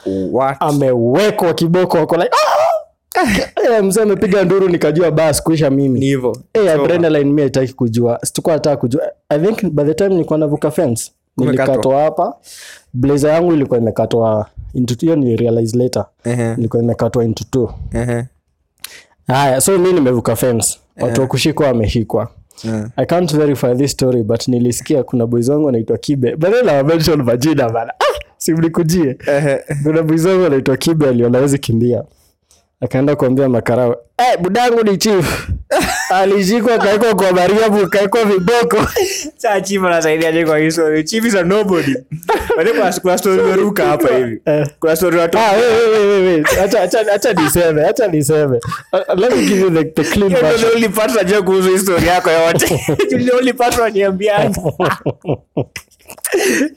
Amewekwa kiboko wako like "Ah!" Eh, mzee amepiga nduru nikajua bas kuisha Ni mimi hivyo hey, adrenaline mimi haitaki kujua. Sitakuwa nataka kujua. I think by the time nilikuwa navuka fence nilikatwa hapa. Blazer yangu ilikuwa imekatwa into hiyo nilirealize realize later. Ilikuwa imekatwa into two. Haya so mi nimevuka fence. Watu wa kushikwa wameshikwa. Yeah. i can't verify this story but nilisikia kuna boys wangu anaitwa kibe. Mention majina bana ah, simlikujie kuna boys wangu anaitwa kibe aliona hawezi kimbia akaenda kuambia makarao eh, budangu ni chief alishikwa kaekwa kwa mariamu kaekwa viboko Saa chief anasaidia je kwa hii story. Chief is a nobody. Wale kuna- kuna story ruka hapa hivi. Eh. Kuna story watu- Ah, wewe wewe wewe. Acha- acha- acha niseme acha niseme Uh, let me give you the, the clean version ndio only part najua kuhusu hii story yako yote. ndio only part unaniambiaje.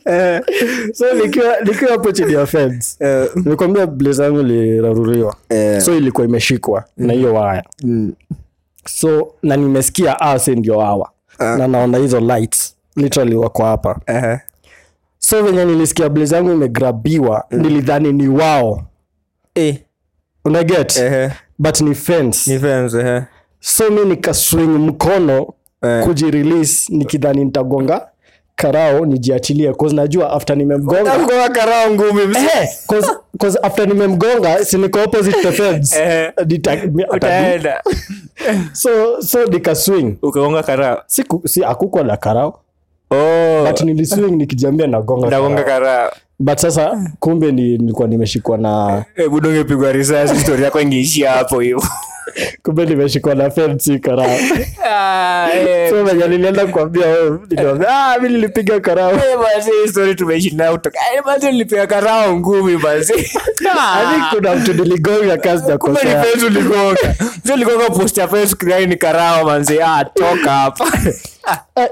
Eh, so nikiwa nikiwa hapo chini ya fence eh, nimekwambia blazer yangu iliraruriwa eh, so ilikuwa imeshikwa na hiyo waya. Mm, so na nimesikia ase ndio hawa? Uh. na naona hizo lights literally wako hapa. Aha. so venye nilisikia blaze yangu imegrabiwa nilidhani ni wao. Eh, unaget eh, but ni fence. Ni fence, eh. so mi nikaswing mkono Eh. kujirelease nikidhani nitagonga karao nijiachilie cause najua after nimemgonga mgonga karao ngumi Eh, cause, cause after nimemgonga si niko opposite the fence. Eh. Nita- mi- Utaenda. so so nikaswing ukagonga karao? Si, si akukwa na karao. Oh, but niliswing nikijiambia nagonga nagonga karao. karao but sasa kumbe ni, nilikuwa nimeshikwa na hebu dongepigwa risasi story yako ingeishia hapo hivo kumbe nimeshikwa na fence karao. So venye nilienda kuambia ah mimi nilipiga karao. Story tumeishi nayo kutoka Eh, basi nilipiga karao ngumi basi kuna mtu niligonga kazi na kumbe ni kosea. fence uligonga. Sio uligonga post ya fence kudai ni karao manzi ah toka hapa. Ah,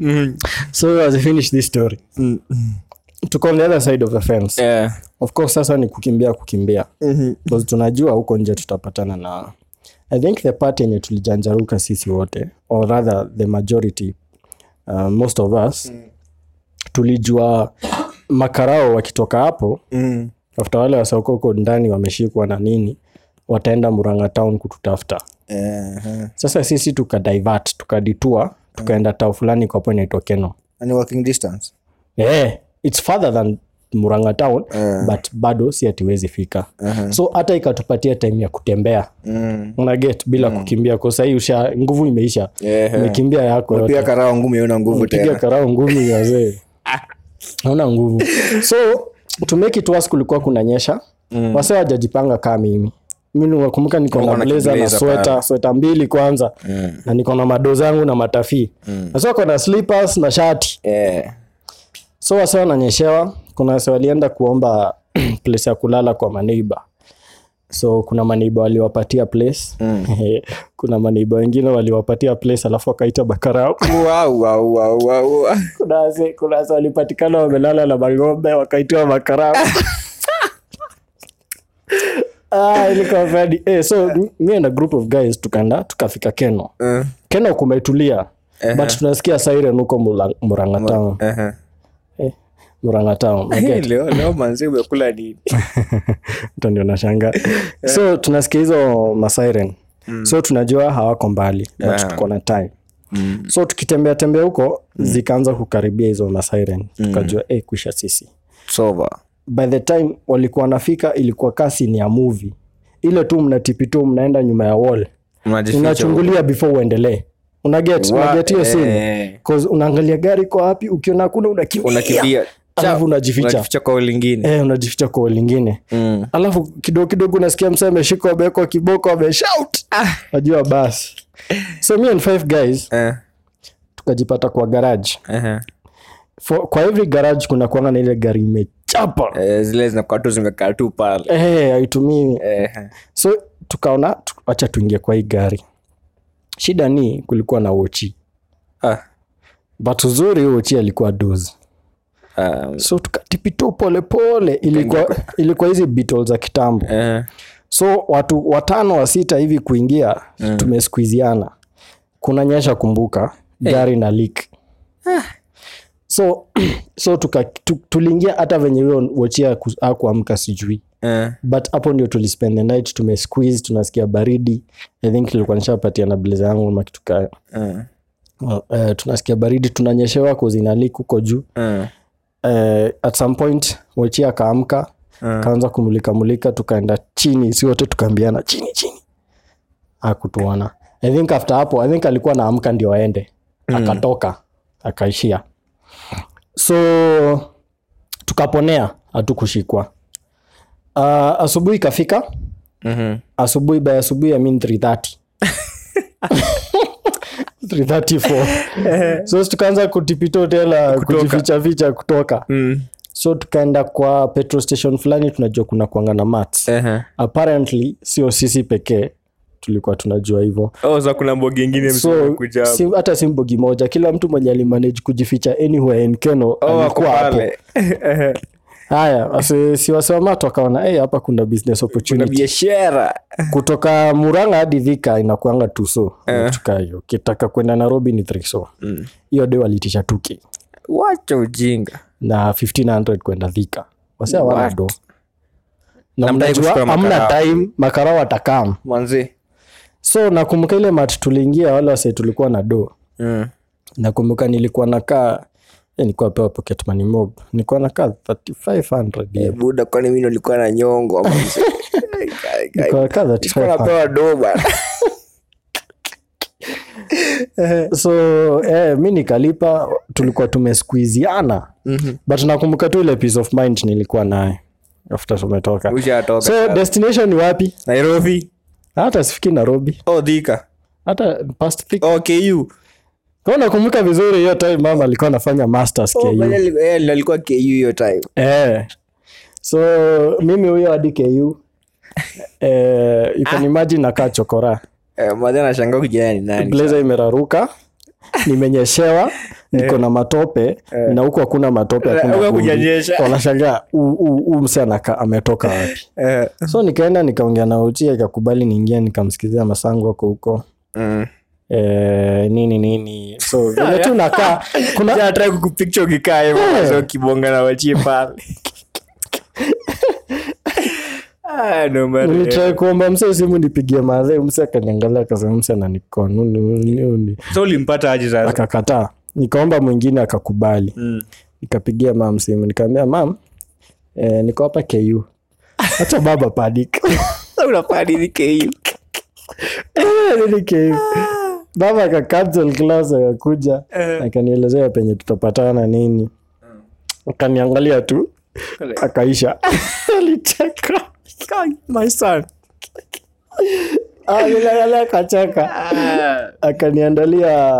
Mm. so as I finish this story tuko on the other side of the fence. Yeah. of course sasa ni kukimbia kukimbia. Because tunajua huko nje tutapatana na i think the part yenye tulijanjaruka sisi wote or rather the majority uh, most of us tulijua makarao wakitoka hapo Mm. after wale wasauko huko ndani wameshikwa na nini wataenda muranga town kututafuta. Eh, eh. sasa sisi tukadivert tukaditua tukaenda tao fulani kwa point inaitwa keno. And walking distance? Yeah, its farther than muranga town yeah. but bado si atiwezi fika. So hata ikatupatia time ya kutembea. Mm. unaget bila kukimbia kwa usha nguvu imeisha. Yeah. umekimbia yako yote pia karao ngumi una nguvu tena. karao ngumi wazee naona nguvu. So to make it worse kulikuwa kunanyesha mm. wase wajajipanga kaa mimi. Mi nakumbuka niko na blazer na sweta sweta mbili kwanza. Mm. na niko na mado zangu na matafii mm. nasi wako na slippers na shati. Eh. So wase wananyeshewa. Kuna wase walienda kuomba place ya kulala kwa maneiba so kuna maneiba waliwapatia place. Mm. kuna maneiba wengine waliwapatia place alafu wakaita bakarao. Wow, wow, wow, wow, wow. kuna wase kuna wase walipatikana wamelala na mang'ombe wakaitiwa bakarao. ah, ilikuwa fadi eh, so m- me and a group of guys tukaenda tukafika keno. Mm. keno kumetulia but tunasikia siren huko Murang'a town uh eh, murangatao Eh, leo leo manzi umekula nini? Mtu ndio nashanga. So tunasikia hizo masiren so tunajua hawako mbali but tuko na time. Mm. so tukitembea tembea huko zikaanza kukaribia hizo masiren tukajua eh, kwisha sisi. Sova by the time walikuwa wanafika ilikuwa kasi ni ya movie. Ile tu mnatipi tu mnaenda nyuma ya wall. Unachungulia before uendelee. Unaget unaget hiyo scene. eh. 'Cause unaangalia gari kwa wapi ukiona hakuna unakimbia alafu unajificha. Kwa lingine. Eh, unajificha kwa lingine. Mm. alafu kidogo kidogo unasikia msa ameshika amewekwa kiboko ameshout. Najua basi so me and five guys eh. tukajipata kwa garage. Eh. For, kwa every garage kuna kuanga na ile gari imechapa. Eh, zile zinakuwa tu zimekaa tu pale. Eh, haitumii. Eh. so tukaona tu- wacha tuingie kwa hii gari. Shida ni kulikuwa na wochi ah. but uzuri wochi alikuwa dozi um, so tukatipitu polepole ilikuwa ilikuwa hizi Beatles za kitambo. Uh, so watu watano wa sita hivi kuingia uh, tumeskuiziana kuna nyesha kumbuka gari na leak. So so tuka, tu, tuliingia hata venye huyo wochia akuamka sijui. Uh, but hapo ndio tulispend the night tumesqueeze tunasikia baridi. I think ilikuwa nishapatia na blazer yangu ama kitu kaya. Eh. uh, tunasikia baridi tunanyeshewa kuzinalik huko juu Eh. uh, at some point wochia akaamka kaanza kumulika mulika tukaenda chini si wote tukaambiana chini chini. Akutuona i think after hapo i think alikuwa naamka ndio aende. Akatoka akaishia. So tukaponea hatukushikwa. Uh, asubuhi ikafika. -hmm. asubuhi by asubuhi I mean 330 334 so tukaanza kutipito tela kujificha ficha kutoka. Mm. so tukaenda kwa petrol station fulani tunajua kuna kuanga na mats. Eh. apparently sio sisi pekee tulikuwa tunajua hivyo. Oh, so kuna mbogi ingine so si, hata si mbogi moja. Kila mtu mwenye alimanage kujificha anywhere in keno oh, alikuwa hapo haya si wasemato wakaona hey, hapa kuna business kuna biashara. Kutoka muranga hadi Thika inakuanga tuso kutoka hiyo. Ukitaka kwenda nairobi ni thriso hiyo de walitisha tuki. Wacha ujinga. Na 1500 kwenda Thika. Wasi hawana do na Na mnajua amna time makarao watakam manzi so nakumbuka ile mat tuliingia wale wase tulikuwa na do mm. nakumbuka nilikuwa nakaa eh, nilikuwa pewa pocket money mob. Nilikuwa nakaa 3500 hivi. buda kwani mimi nilikuwa na nyongo 3500 napewa do bana so eh, mi nikalipa tulikuwa tumeskuiziana mm-hmm. but nakumbuka tu ile peace of mind nilikuwa naye after tumetoka. So destination ni wapi? Nairobi. Hata sifiki nairobi. Oh dhika hata past Thika. oh ku Kwa nakumbuka vizuri hiyo time mama alikuwa anafanya masters oh, KU. eh, alikuwa ku hiyo time Eh. so mimi huyo hadi ku eh, you can imagine nakaa chokora eh, madhi anashangaa kijana ni nani blazer imeraruka nimenyeshewa niko na matope na huko hakuna matope hakuna hakujanyesha. wanashangaa huu mse anaka ametoka wapi eh. so nikaenda nikaongea na Uchi akakubali niingie nikamsikizia masango huko huko mm. Eh, nini nini. So vile tu nakaa kuna kukupikcha ukikaa hivo Eh. kibonga na wachie pale. Ah, nilitrai kuomba mse simu nipigie madhe mse akaniangalia akasema mse ananikonuni so ulimpata aje sasa? Akakataa. Nikaomba mwingine akakubali. Mm. nikapigia mam simu nikaambia mam eh, niko hapa ku hata baba padik unafanya KU? nini ku baba akacancel class akakuja akanielezea penye tutapatana nini. Akaniangalia tu akaisha. Alicheka. My son. Aliangalia akacheka. Akaniandalia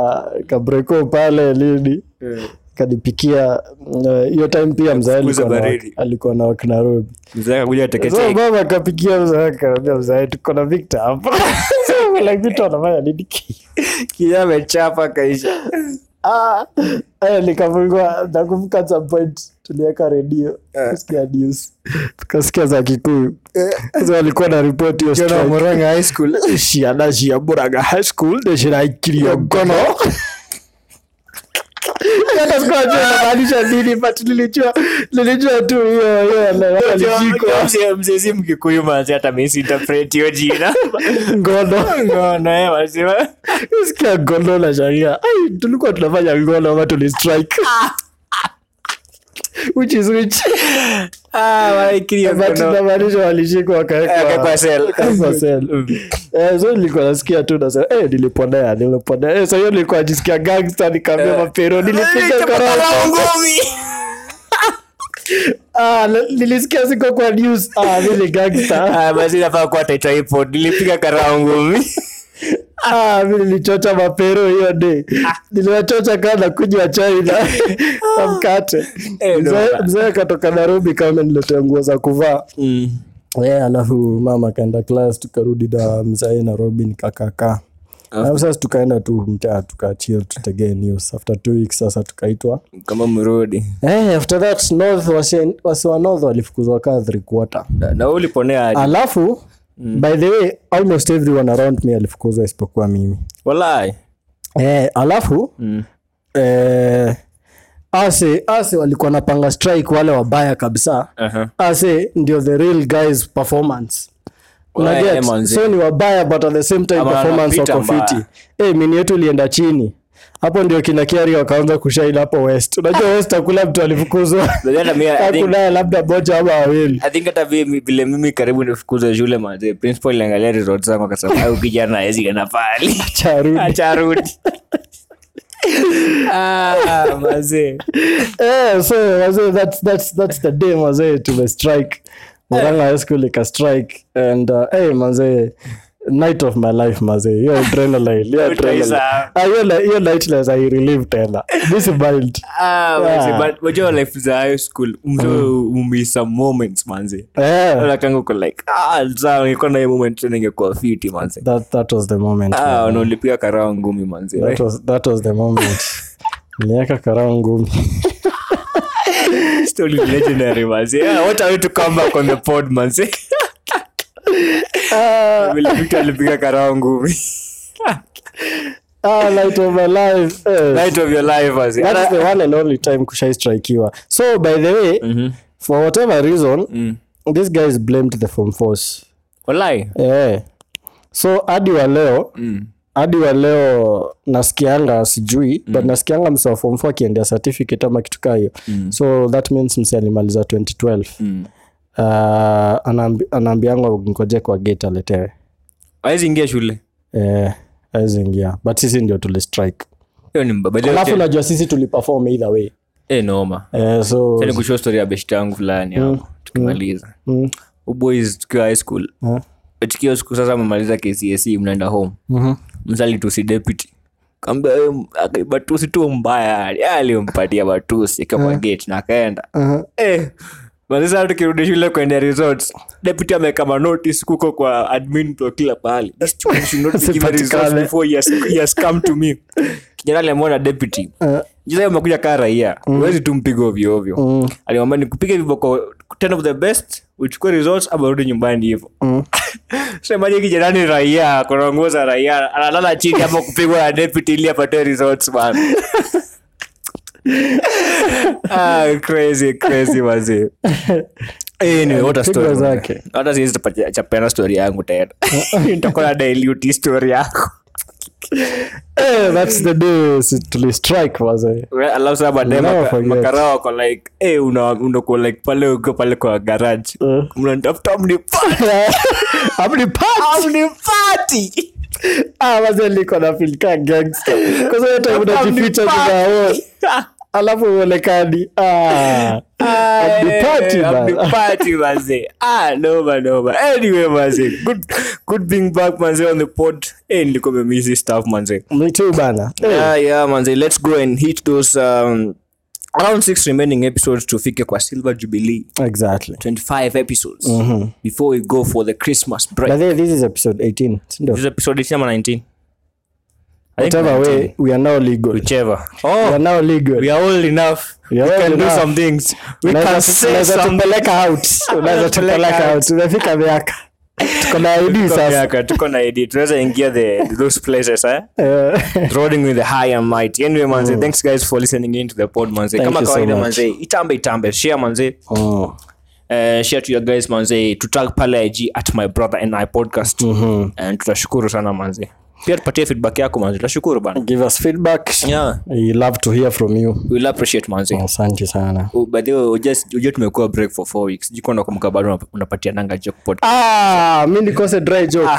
kabreko pale lini. Kanipikia uh, hiyo time pia mzee alikuwa na wak Nairobi baba akapikia mzee akaambia mzee tuko na Victor hapa like vitu anafanya nini? Kijana amechapa kaisha. Ah eh nikafungua nakumbuka at some point tuliweka redio kusikia news. Tukasikia za Kikuyu. Sasa walikuwa na ripoti hiyo strike. Murang'a high school. Shiana shia Murang'a high school nä ciraikirio ngono hata sikuwa najua inamaanisha nini but nilijua nilijua tu hiyo hiyo alijiko Mzee- mzee si mkikuyu manzi hata misinterpret hiyo jina. Ngono. Ngono eh, wanasema sikia ngono na sharia. Ai tulikuwa tunafanya ngono ama tulistrike which is which But inamaanisha walishikwa wakawekwa- Wakawekwa cell. wakawekwa cell. Eh, so nilikuwa nasikia tu nasema niliponea niliponea nilikuwa najisikia gangster nikaambia mapero nilipiga karao ah, nilisikia siko kwa news? Ah, mimi ni gangster basi kuwa taita ipo nilipiga karao ngumi ah, mi nilichota mapero hiyo de niliwachota kaa na kunywa chai na na mkate. Eh, Mzee- bana. katoka nairobi kama niletea nguo za kuvaa. Yeah, alafu mama akaenda class tukarudi na mzae nairobi nikakakaa alafu sasa tukaenda tu mtaa tukachill tutegee news. After two weeks sasa tukaitwa. Kama mrudi. Eh, after that north wasi wa north walifukuzwa kaa three quarter. Na- na uliponea aje? alafu by the way almost everyone around me alifukuzwa isipokuwa mimi Walai. eh, alafu Mm. eh, ase ase walikuwa napanga strike wale wabaya kabisa Aha. ase ndio the real guys performance Una Wale get? manzi. so ni wabaya but at the same time Ama performance wako fiti hey, mini yetu ilienda chini hapo ndio kina kiari wakaanza kushaili hapo west. Unajua west hakuna mtu alifukuzwa hakuna labda moja ama wawili. I think hata vile mimi karibu nifukuzwe shule manze principal iliangalia results zangu akasema "Huyu kijana hawezi kwenda pale, acharudi. Acharudi Ah, manze. Eh, so wazee that's, that's, that's the day mazee tumestrike muranga high school ika strike and uh, hey, mazee night of my life mazee hiyo adrenaline hiyo adrenaline Utaisahau. Ah, hiyo hiyo irelive tena. This mild Ah, Yeah. but unajua life za high school mzo umiss some moments eh. Unakanga uko like ah sawa na hiyo moment tena ingekuwa that, that was the moment ah karao ngumi that was, that was the moment. Niliweka karao ngumi. Story legendary yeah, what are we to come back on the pod manze vile mtu alipiga karao ngumi ah, light of my life. Eh. Light of your life manze that's the one and only time kushaistrikiwa so by the way for whatever reason Mm. these guys blamed the form force. Walai yeah. so hadi wa leo Mm. hadi wa leo nasikianga sijui but nasikianga mse wa form 4 akiendea certificate ama kitu kaa hiyo. So that means mse alimaliza 2012 Mm. Uh, anaambi, anaambiangwa ngoje kwa gate aletewe. Awezi ingia shule. Eh, awezi ingia. But sisi ndio tulistrike alafu najua sisi tuliperform either way. E, noma eh, so story ya beshta yangu fulani hapo tukimaliza. Mm, uboys tukiwa high school. Eh, tukio siku sasa amemaliza kcse mnaenda home. Mhm. mzali tusi deputy. Kaambia "Eh, batusi tu mbaya. Yani." alimpatia batusi kama gate na akaenda. Aha. eh mazisa tukirudi shule kwenda results deputy ameweka manotice kuko kwa admin pro kila pahali. This student should not be given results before he has, he has come to me. Kijana aliamwona deputy. Eh, Jisa kaa raia. Huwezi tu ovyo ovyo. Mm, aliwamba nikupige viboko 10 of the best uchukue results ama urudi nyumbani hivyo. Mm. semaje kijanani raia kuna nguo za raia analala chini ama kupigwa na deputy ili apate results bana ah, crazy crazy wazee hata yangu tena. Yako. Eh, that's the day tulistrike alafu saa baadaye Never maka- forget. makarao wako like eh, unakuwa like pale uko pale kwa garage. Eh. mnanitafuta mnipati Mnipati Ah, wazee liko na feel ka gangster. Kwa sababu hata unajificha nyuma alafu uonekani. Ah. Manze ah noma noma. Anyway manze good good being back manze on the pod. Eh nilikuwa memisi stuff manze. Me too bana. Eh, yeah yeah manze. Let's go and hit those um around six remaining episodes tufike kwa silver jubilee. Exactly. 25 episodes before we go for the christmas break. By this is episode 18 this is episode 18 ama 19 I think whatever 19. way we are now legal. Whichever. We oh are now legal. we are old enough. We we, are can enough. do some things. We can say some tupeleka out. Unaweza tupeleka out. miaka tuko na ID sasa. tuko na ID tunaweza ingia the those places eh? Rolling with the high and might. Anyway manze thanks guys for listening in to the pod manze. Thank kama you so manze itambe itambe. Share manze. Mm, uh, share to your guys manze. Tutag pale ig at my brother and i podcast. And tutashukuru sana manze pia tupatie feedback yako manzi tashukuru bana give us feedback. Yeah. We love to hear from you. We will appreciate manzi asante sana. Oh, by the way ujue- ujue tumekuwa break for four weeks. Jiko nakumbuka bado unapatia nanga joke podcast. Ah nikose dry joke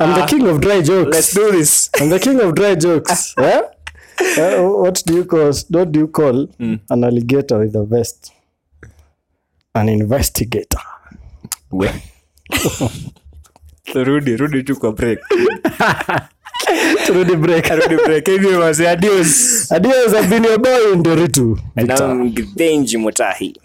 i'm the king of dry jokes. Let's do this. I'm the king of dry jokes. Yeah? Uh, what do you call what do you call an alligator with a vest? An investigator rudi rudi tu kwa break. Turudi break. Rudi break. Hivi manzi adios. Adios your boy ndoritu and i'm Githenji Mutahi